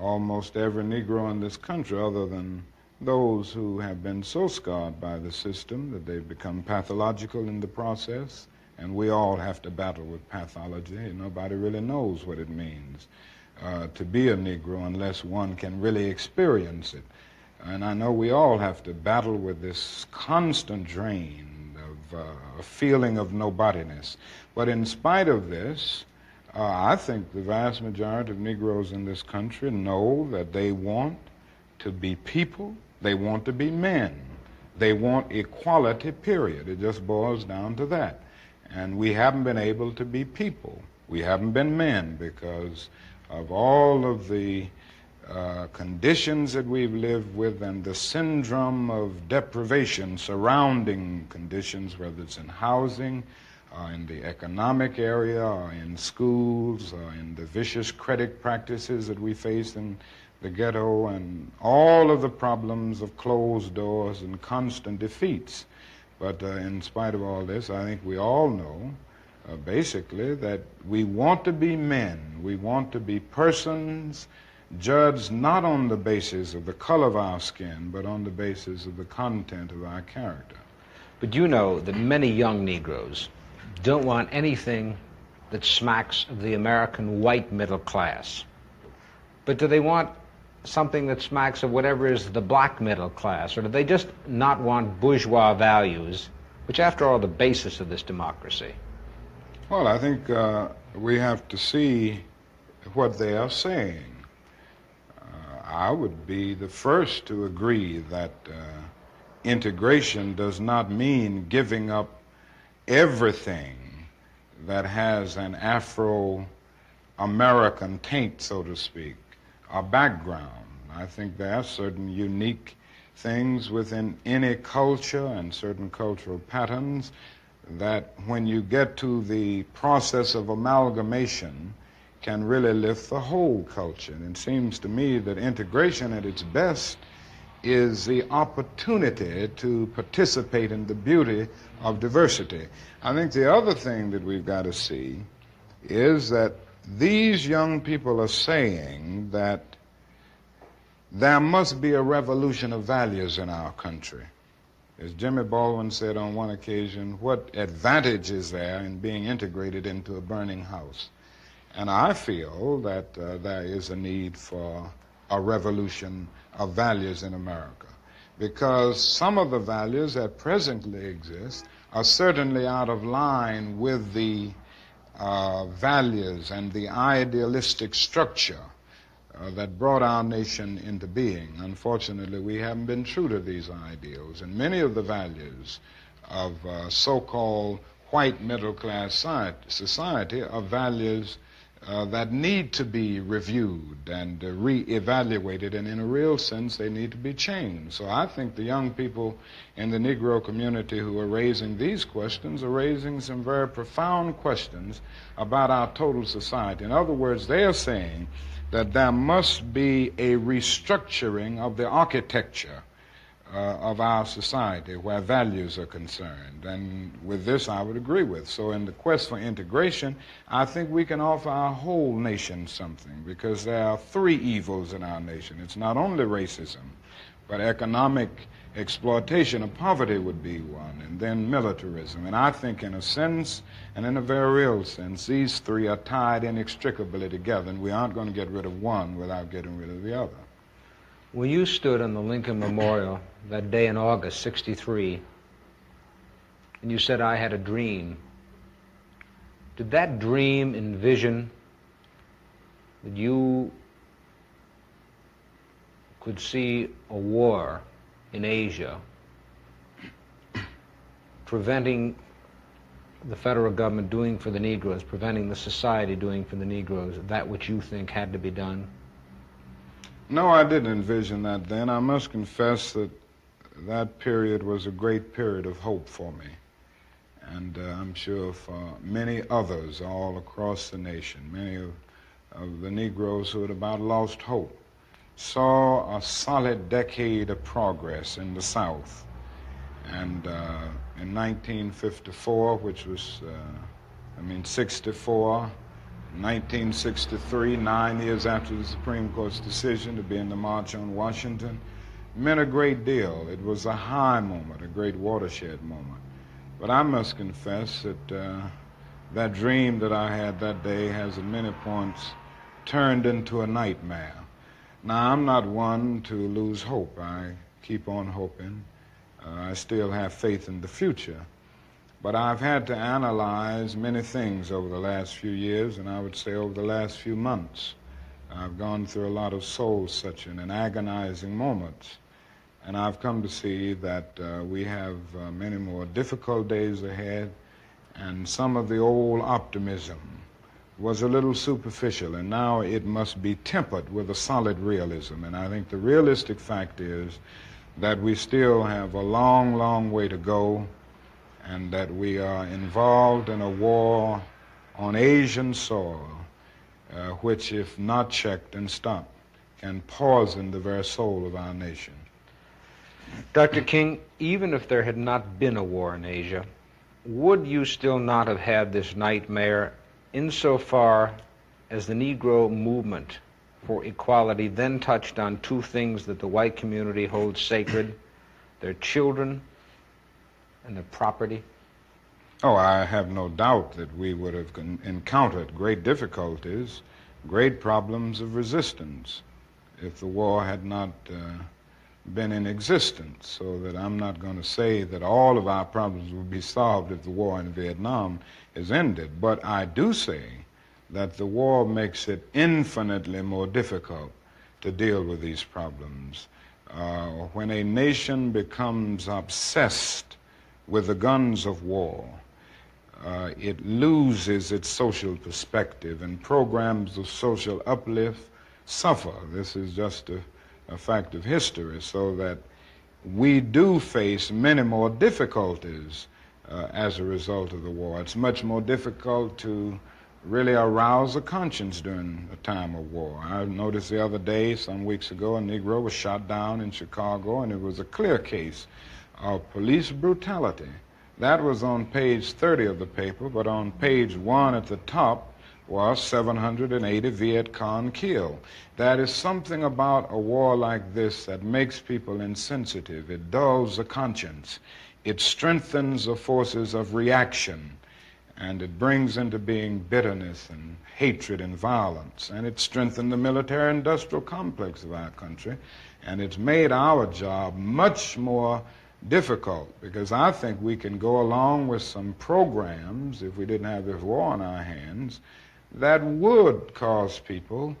almost every Negro in this country, other than those who have been so scarred by the system that they've become pathological in the process, and we all have to battle with pathology. Nobody really knows what it means uh, to be a Negro unless one can really experience it. And I know we all have to battle with this constant drain uh, a feeling of nobodiness. But in spite of this, uh, I think the vast majority of Negroes in this country know that they want to be people, they want to be men, they want equality, period. It just boils down to that. And we haven't been able to be people. We haven't been men because of all of the uh, conditions that we've lived with and the syndrome of deprivation surrounding conditions, whether it's in housing, uh, in the economic area, or in schools, or in the vicious credit practices that we face in the ghetto, and all of the problems of closed doors and constant defeats. But uh, in spite of all this, I think we all know uh, basically that we want to be men. We want to be persons judged not on the basis of the color of our skin, but on the basis of the content of our character. But you know that many young Negroes don't want anything that smacks of the American white middle class. But do they want something that smacks of whatever is the black middle class? Or do they just not want bourgeois values, which, after all, are the basis of this democracy? Well, I think uh, we have to see what they are saying. I would be the first to agree that uh, integration does not mean giving up everything that has an Afro American taint, so to speak, a background. I think there are certain unique things within any culture and certain cultural patterns that when you get to the process of amalgamation, can really lift the whole culture. And it seems to me that integration at its best is the opportunity to participate in the beauty of diversity. I think the other thing that we've got to see is that these young people are saying that there must be a revolution of values in our country. As Jimmy Baldwin said on one occasion, what advantage is there in being integrated into a burning house? And I feel that uh, there is a need for a revolution of values in America because some of the values that presently exist are certainly out of line with the uh, values and the idealistic structure uh, that brought our nation into being. Unfortunately, we haven't been true to these ideals, and many of the values of uh, so called white middle class society are values uh, that need to be reviewed and uh, re-evaluated, and in a real sense, they need to be changed. So I think the young people in the Negro community who are raising these questions are raising some very profound questions about our total society. In other words, they are saying that there must be a restructuring of the architecture uh, of our society where values are concerned. And with this, I would agree with. So, in the quest for integration, I think we can offer our whole nation something because there are three evils in our nation. It's not only racism, but economic exploitation of poverty would be one, and then militarism. And I think, in a sense, and in a very real sense, these three are tied inextricably together, and we aren't going to get rid of one without getting rid of the other. When you stood on the Lincoln Memorial that day in August, 63, and you said, I had a dream, did that dream envision that you could see a war in Asia preventing the federal government doing for the Negroes, preventing the society doing for the Negroes that which you think had to be done? No, I didn't envision that then. I must confess that that period was a great period of hope for me. And uh, I'm sure for many others all across the nation, many of, of the Negroes who had about lost hope, saw a solid decade of progress in the South. And uh, in 1954, which was, uh, I mean, 64, 1963, nine years after the Supreme Court's decision to be in the March on Washington, meant a great deal. It was a high moment, a great watershed moment. But I must confess that uh, that dream that I had that day has at many points turned into a nightmare. Now, I'm not one to lose hope. I keep on hoping. Uh, I still have faith in the future. But I've had to analyze many things over the last few years, and I would say over the last few months. I've gone through a lot of soul searching and agonizing moments. And I've come to see that uh, we have uh, many more difficult days ahead, and some of the old optimism was a little superficial, and now it must be tempered with a solid realism. And I think the realistic fact is that we still have a long, long way to go and that we are involved in a war on Asian soil, uh, which, if not checked and stopped, can poison the very soul of our nation. Dr. King, even if there had not been a war in Asia, would you still not have had this nightmare insofar as the Negro movement for equality then touched on two things that the white community holds sacred their children and their property? Oh, I have no doubt that we would have encountered great difficulties, great problems of resistance if the war had not uh, been in existence. So that I'm not going to say that all of our problems will be solved if the war in Vietnam is ended. But I do say that the war makes it infinitely more difficult to deal with these problems. Uh, when a nation becomes obsessed with the guns of war, uh, it loses its social perspective and programs of social uplift suffer. This is just a, a fact of history, so that we do face many more difficulties uh, as a result of the war. It's much more difficult to really arouse a conscience during a time of war. I noticed the other day, some weeks ago, a Negro was shot down in Chicago, and it was a clear case of police brutality. That was on page 30 of the paper, but on page one at the top, was 780 Viet Cong killed. That is something about a war like this that makes people insensitive. It dulls the conscience. It strengthens the forces of reaction. And it brings into being bitterness and hatred and violence. And it strengthened the military industrial complex of our country. And it's made our job much more difficult because I think we can go along with some programs, if we didn't have this war on our hands, that would cause people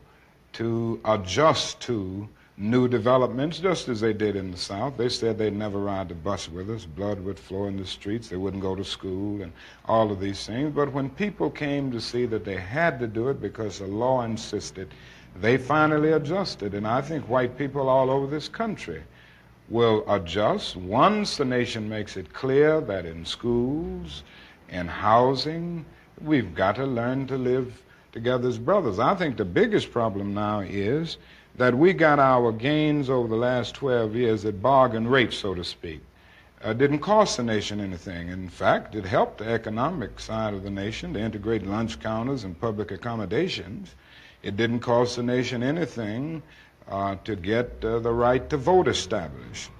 to adjust to new developments, just as they did in the South. They said they'd never ride the bus with us, blood would flow in the streets, they wouldn't go to school, and all of these things. But when people came to see that they had to do it because the law insisted, they finally adjusted. And I think white people all over this country will adjust once the nation makes it clear that in schools, in housing, we've got to learn to live together as brothers. I think the biggest problem now is that we got our gains over the last 12 years at bargain rate, so to speak. Uh, didn't cost the nation anything. In fact, it helped the economic side of the nation to integrate lunch counters and public accommodations. It didn't cost the nation anything uh, to get uh, the right to vote established.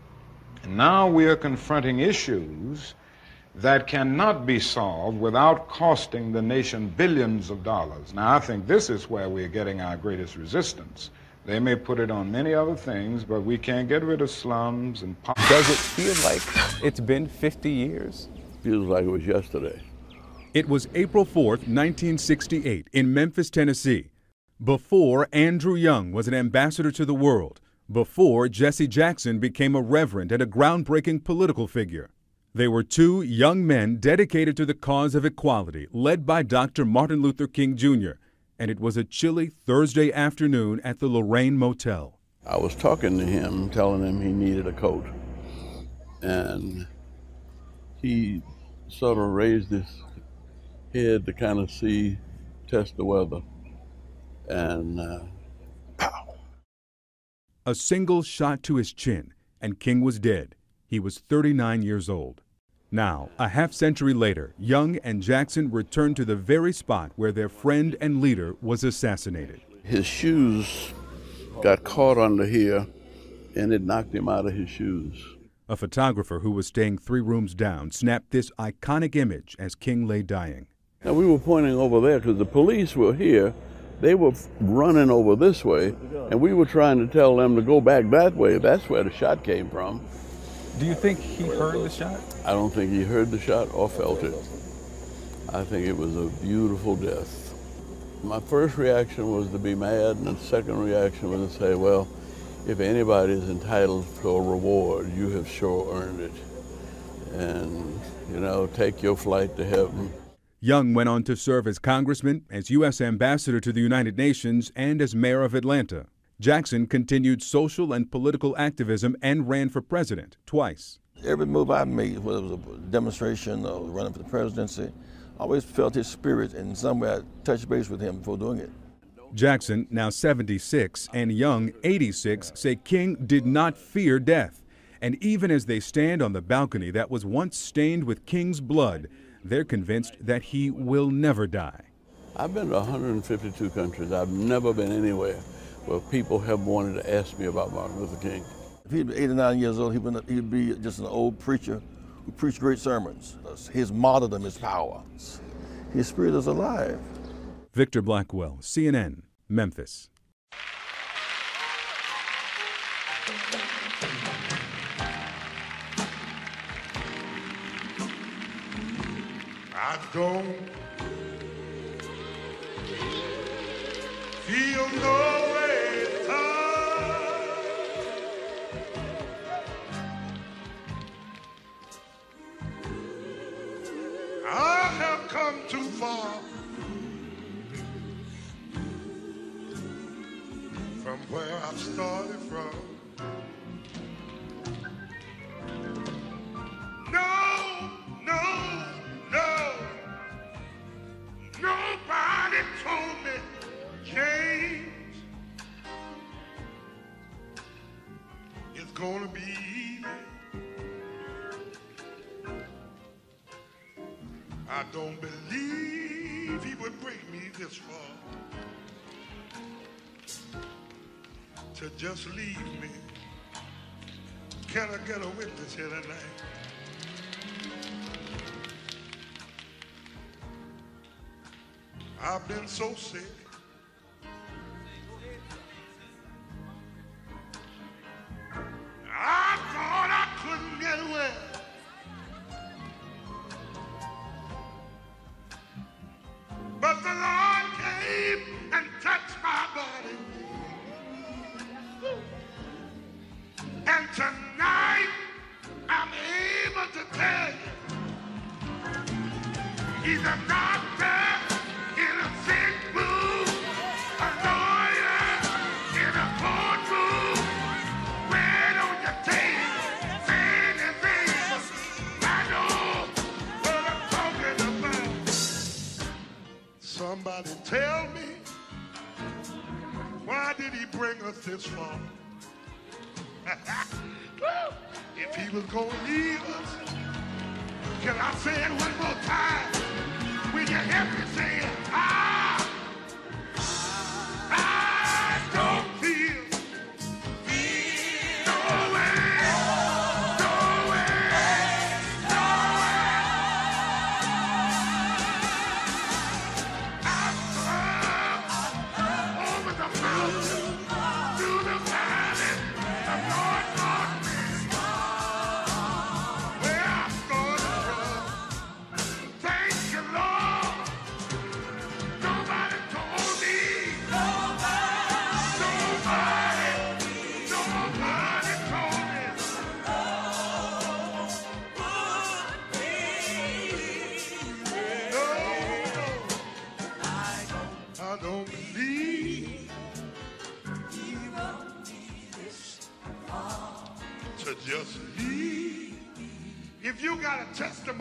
And now we are confronting issues that cannot be solved without costing the nation billions of dollars. Now, I think this is where we're getting our greatest resistance. They may put it on many other things, but we can't get rid of slums and. Does it feel like it's been 50 years? Feels like it was yesterday. It was April 4th, 1968, in Memphis, Tennessee. Before Andrew Young was an ambassador to the world, before Jesse Jackson became a reverend and a groundbreaking political figure. They were two young men dedicated to the cause of equality, led by Dr. Martin Luther King Jr., and it was a chilly Thursday afternoon at the Lorraine Motel. I was talking to him, telling him he needed a coat. And he sort of raised his head to kind of see, test the weather and uh, pow. A single shot to his chin, and King was dead. He was 39 years old. Now, a half century later, Young and Jackson returned to the very spot where their friend and leader was assassinated. His shoes got caught under here, and it knocked him out of his shoes. A photographer who was staying three rooms down snapped this iconic image as King lay dying. Now, we were pointing over there because the police were here they were running over this way, and we were trying to tell them to go back that way. That's where the shot came from. Do you think he heard the shot? I don't think he heard the shot or felt it. I think it was a beautiful death. My first reaction was to be mad, and the second reaction was to say, well, if anybody is entitled to a reward, you have sure earned it. And, you know, take your flight to heaven. Young went on to serve as congressman, as U.S. ambassador to the United Nations, and as mayor of Atlanta. Jackson continued social and political activism and ran for president twice. Every move I made, whether it was a demonstration or running for the presidency, I always felt his spirit, and some way I touched base with him before doing it. Jackson, now 76, and Young, 86, say King did not fear death. And even as they stand on the balcony that was once stained with King's blood, they're convinced that he will never die. I've been to 152 countries. I've never been anywhere where people have wanted to ask me about Martin Luther King. If he'd be 89 years old, he'd be just an old preacher who preached great sermons. His martyrdom is power. His spirit is alive. Victor Blackwell, CNN, Memphis. I don't feel no way I have come too far from where I've started from. No, no, no. Nobody told me change is gonna be easy. I don't believe he would break me this far to just leave me. Can I get a witness here tonight? I've been so sick. I thought I couldn't get well. But the Lord came and touched my body. And tonight, I'm able to tell you, He's a doctor Somebody tell me, why did he bring us this far? if he was going to leave us, can I say it one more time? Will you help me say it? Ah!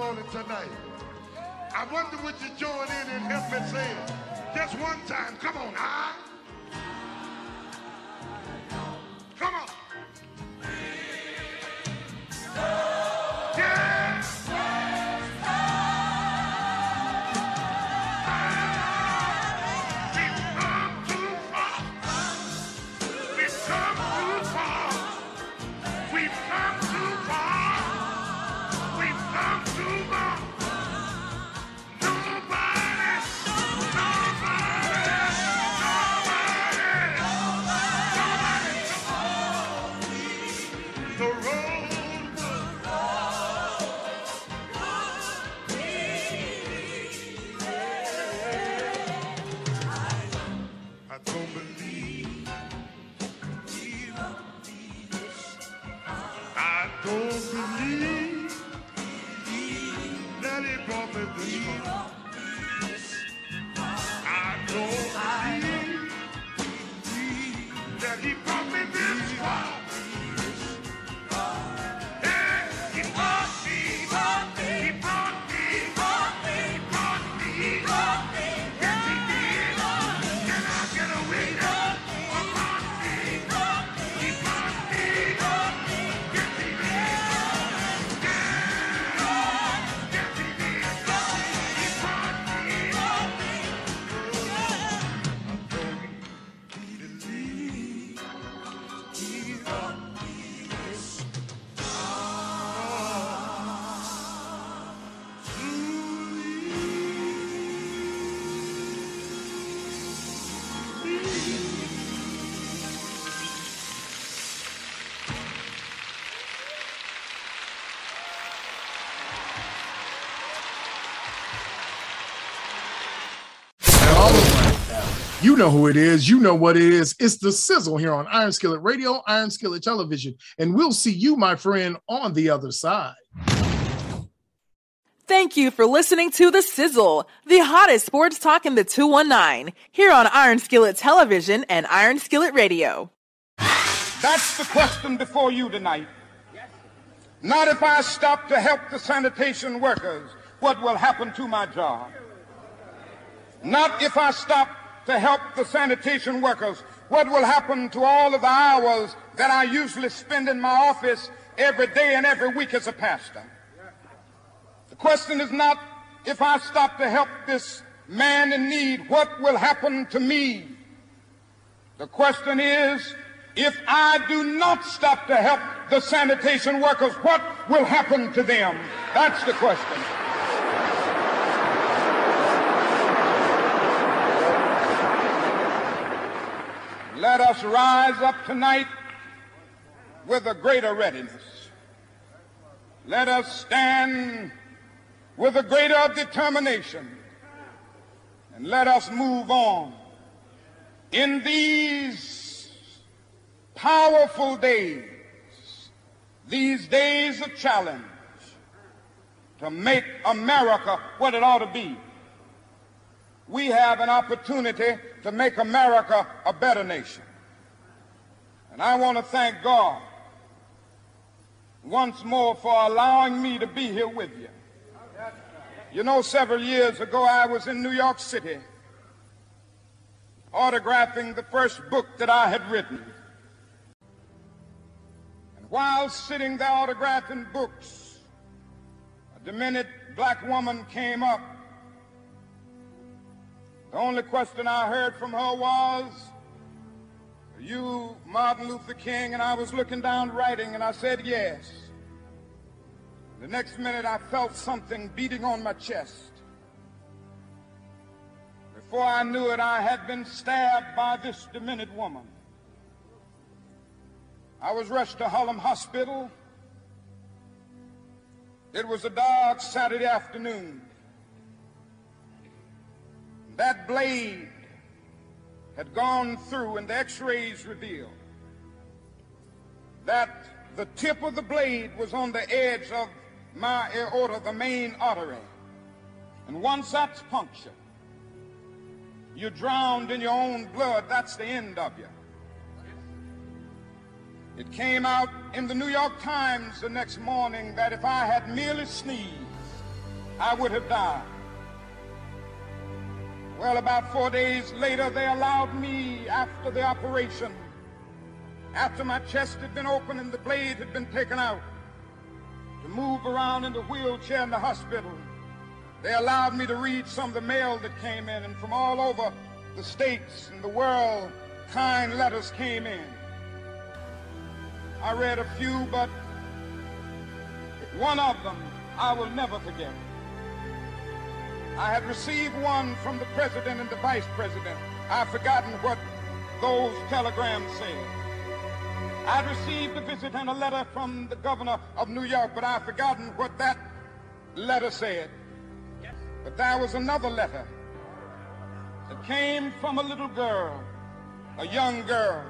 Testimony tonight, I wonder would you join in and help me say it? Just one time. Come on, I. You know who it is. You know what it is. It's the sizzle here on Iron Skillet Radio, Iron Skillet Television. And we'll see you, my friend, on the other side. Thank you for listening to The Sizzle, the hottest sports talk in the 219, here on Iron Skillet Television and Iron Skillet Radio. That's the question before you tonight. Not if I stop to help the sanitation workers, what will happen to my job? Not if I stop to help the sanitation workers, what will happen to all of the hours that I usually spend in my office every day and every week as a pastor? The question is not if I stop to help this man in need, what will happen to me? The question is, if I do not stop to help the sanitation workers, what will happen to them? That's the question. Let us rise up tonight with a greater readiness. Let us stand with a greater determination. And let us move on. In these powerful days, these days of challenge, to make America what it ought to be, we have an opportunity to make America a better nation. And I want to thank God once more for allowing me to be here with you. You know, several years ago, I was in New York City autographing the first book that I had written. And while sitting there autographing books, a demented black woman came up. The only question I heard from her was, you Martin Luther King? And I was looking down writing, and I said, Yes. The next minute, I felt something beating on my chest. Before I knew it, I had been stabbed by this demented woman. I was rushed to Harlem Hospital. It was a dark Saturday afternoon. That blade had gone through, and the x rays revealed that the tip of the blade was on the edge of my aorta, the main artery. And once that's punctured, you're drowned in your own blood. That's the end of you. It came out in the New York Times the next morning that if I had merely sneezed, I would have died. Well, about four days later, they allowed me, after the operation, after my chest had been opened and the blade had been taken out, to move around in the wheelchair in the hospital. They allowed me to read some of the mail that came in, and from all over the states and the world, kind letters came in. I read a few, but one of them I will never forget. I had received one from the president and the vice president. I've forgotten what those telegrams said. I'd received a visit and a letter from the governor of New York, but I've forgotten what that letter said. But there was another letter that came from a little girl, a young girl,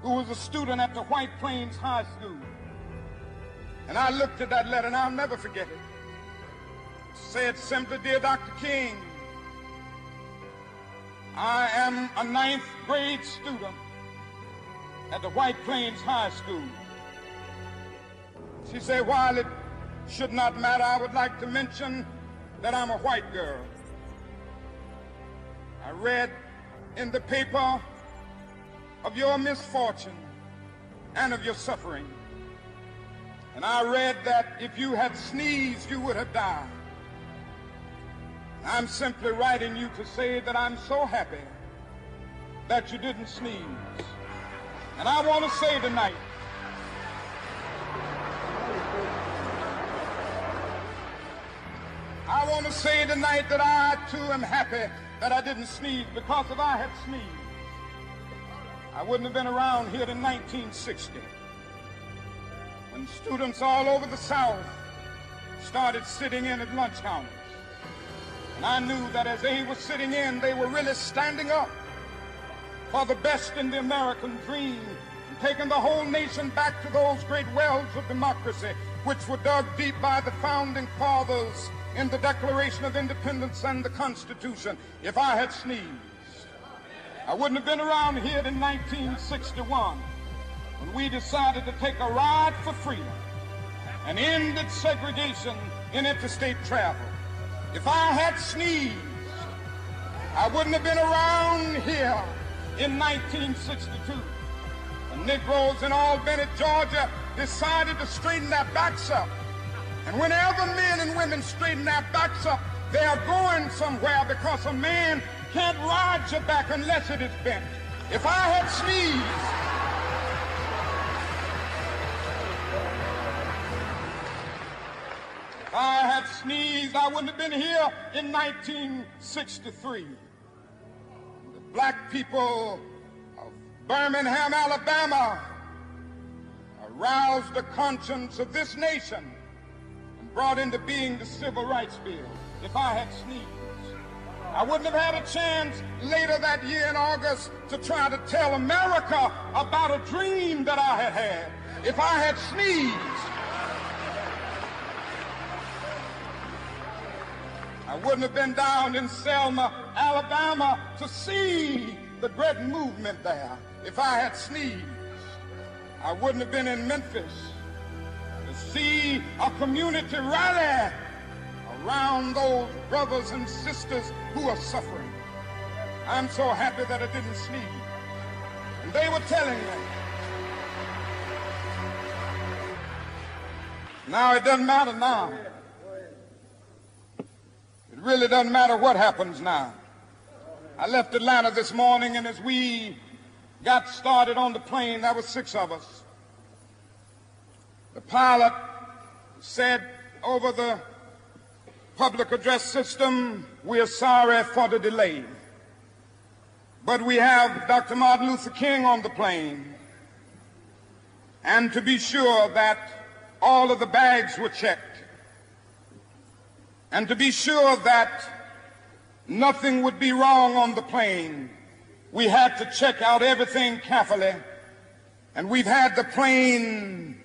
who was a student at the White Plains High School. And I looked at that letter and I'll never forget it. Said simply, Dear Dr. King, I am a ninth grade student at the White Plains High School. She said, while it should not matter, I would like to mention that I'm a white girl. I read in the paper of your misfortune and of your suffering. And I read that if you had sneezed, you would have died. I'm simply writing you to say that I'm so happy that you didn't sneeze. And I want to say tonight, I want to say tonight that I too am happy that I didn't sneeze because if I had sneezed, I wouldn't have been around here in 1960 when students all over the South started sitting in at lunch counters. And I knew that as they were sitting in, they were really standing up for the best in the American dream and taking the whole nation back to those great wells of democracy which were dug deep by the founding fathers in the Declaration of Independence and the Constitution. If I had sneezed, I wouldn't have been around here in 1961 when we decided to take a ride for freedom and ended segregation in interstate travel. If I had sneezed, I wouldn't have been around here in 1962. The Negroes in Albany, Georgia decided to straighten their backs up. And whenever men and women straighten their backs up, They are going somewhere because a man can't ride your back unless it is bent. If I had sneezed, I had sneezed, I wouldn't have been here in 1963. The black people of Birmingham, Alabama, aroused the conscience of this nation and brought into being the Civil Rights Bill. If I had sneezed, I wouldn't have had a chance later that year in August to try to tell America about a dream that I had had. If I had sneezed, I wouldn't have been down in Selma, Alabama to see the great movement there. If I had sneezed, I wouldn't have been in Memphis to see a community rally around those brothers and sisters who are suffering. I'm so happy that I didn't sneeze. And they were telling me. Now it doesn't matter now. Really doesn't matter what happens now. I left Atlanta this morning, and as we got started on the plane, there were six of us. The pilot said over the public address system, we are sorry for the delay. But we have Dr. Martin Luther King on the plane. And to be sure that all of the bags were checked. And to be sure that nothing would be wrong on the plane, we had to check out everything carefully. And we've had the plane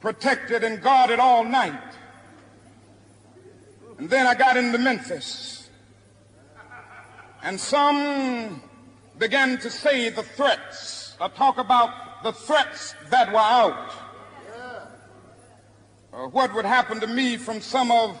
protected and guarded all night. And then I got into Memphis. And some began to say the threats, or talk about the threats that were out. Or what would happen to me from some of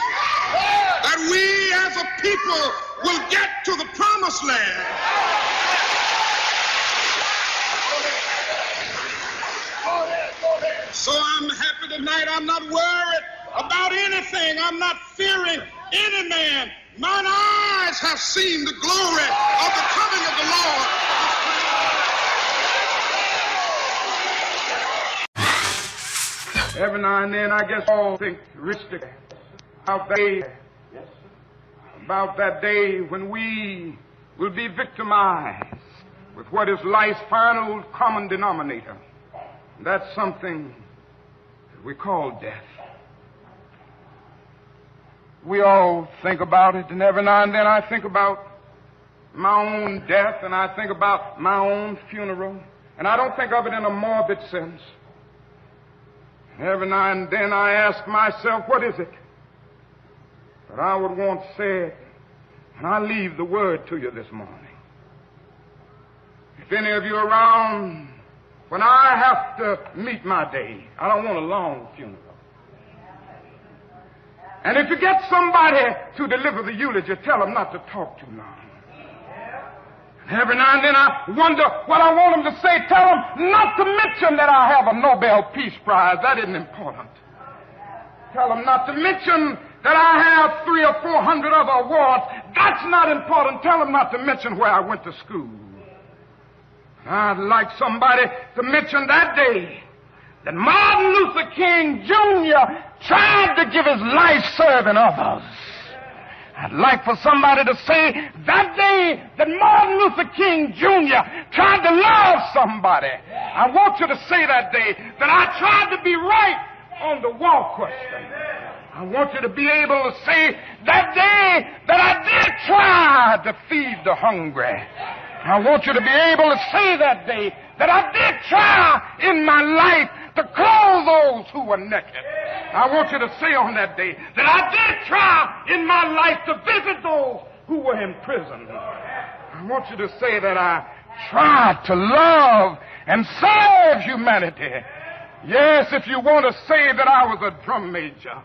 that we as a people will get to the promised land. So I'm happy tonight. I'm not worried about anything. I'm not fearing any man. Mine eyes have seen the glory of the coming of the Lord. Every now and then, I guess all think realistic about that day, about that day when we will be victimized with what is life's final common denominator. And That's something that we call death. We all think about it, and every now and then I think about my own death, and I think about my own funeral, and I don't think of it in a morbid sense. Every now and then I ask myself, what is it that I would want said? And I leave the word to you this morning. If any of you around when I have to meet my day, I don't want a long funeral. And if you get somebody to deliver the eulogy, tell them not to talk too long. Every now and then I wonder what I want them to say. Tell them not to mention that I have a Nobel Peace Prize. That isn't important. Tell them not to mention that I have three or four hundred other awards. That's not important. Tell them not to mention where I went to school. I'd like somebody to mention that day that Martin Luther King Jr. tried to give his life serving others. I'd like for somebody to say that day that Martin Luther King Jr. tried to love somebody. I want you to say that day that I tried to be right on the wall question. I want you to be able to say that day that I did try to feed the hungry. I want you to be able to say that day that I did try in my life to clothe those who were naked. I want you to say on that day that I did try in my life to visit those who were in prison. I want you to say that I tried to love and serve humanity. Yes, if you want to say that I was a drum major,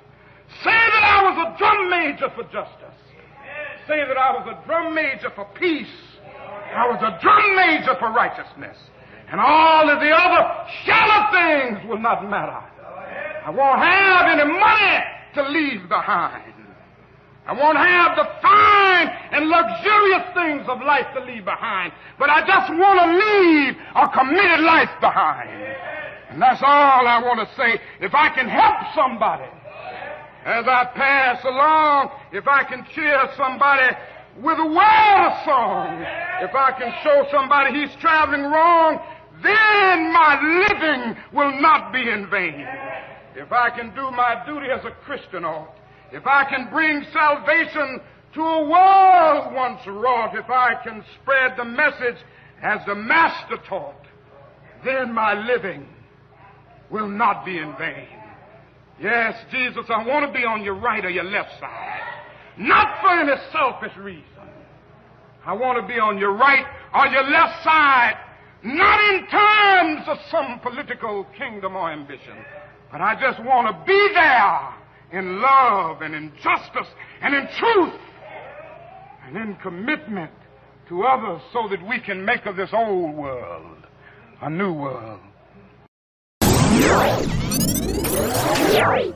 say that I was a drum major for justice. Say that I was a drum major for peace. I was a drum major for righteousness. And all of the other shallow things will not matter. I won't have any money to leave behind. I won't have the fine and luxurious things of life to leave behind. But I just want to leave a committed life behind. And that's all I want to say. If I can help somebody as I pass along, if I can cheer somebody with a word of song, if I can show somebody he's traveling wrong, then my living will not be in vain. If I can do my duty as a Christian ought, if I can bring salvation to a world once wrought, if I can spread the message as the Master taught, then my living will not be in vain. Yes, Jesus, I want to be on your right or your left side. Not for any selfish reason. I want to be on your right or your left side, not in terms of some political kingdom or ambition, but I just want to be there in love and in justice and in truth and in commitment to others so that we can make of this old world a new world. Fury!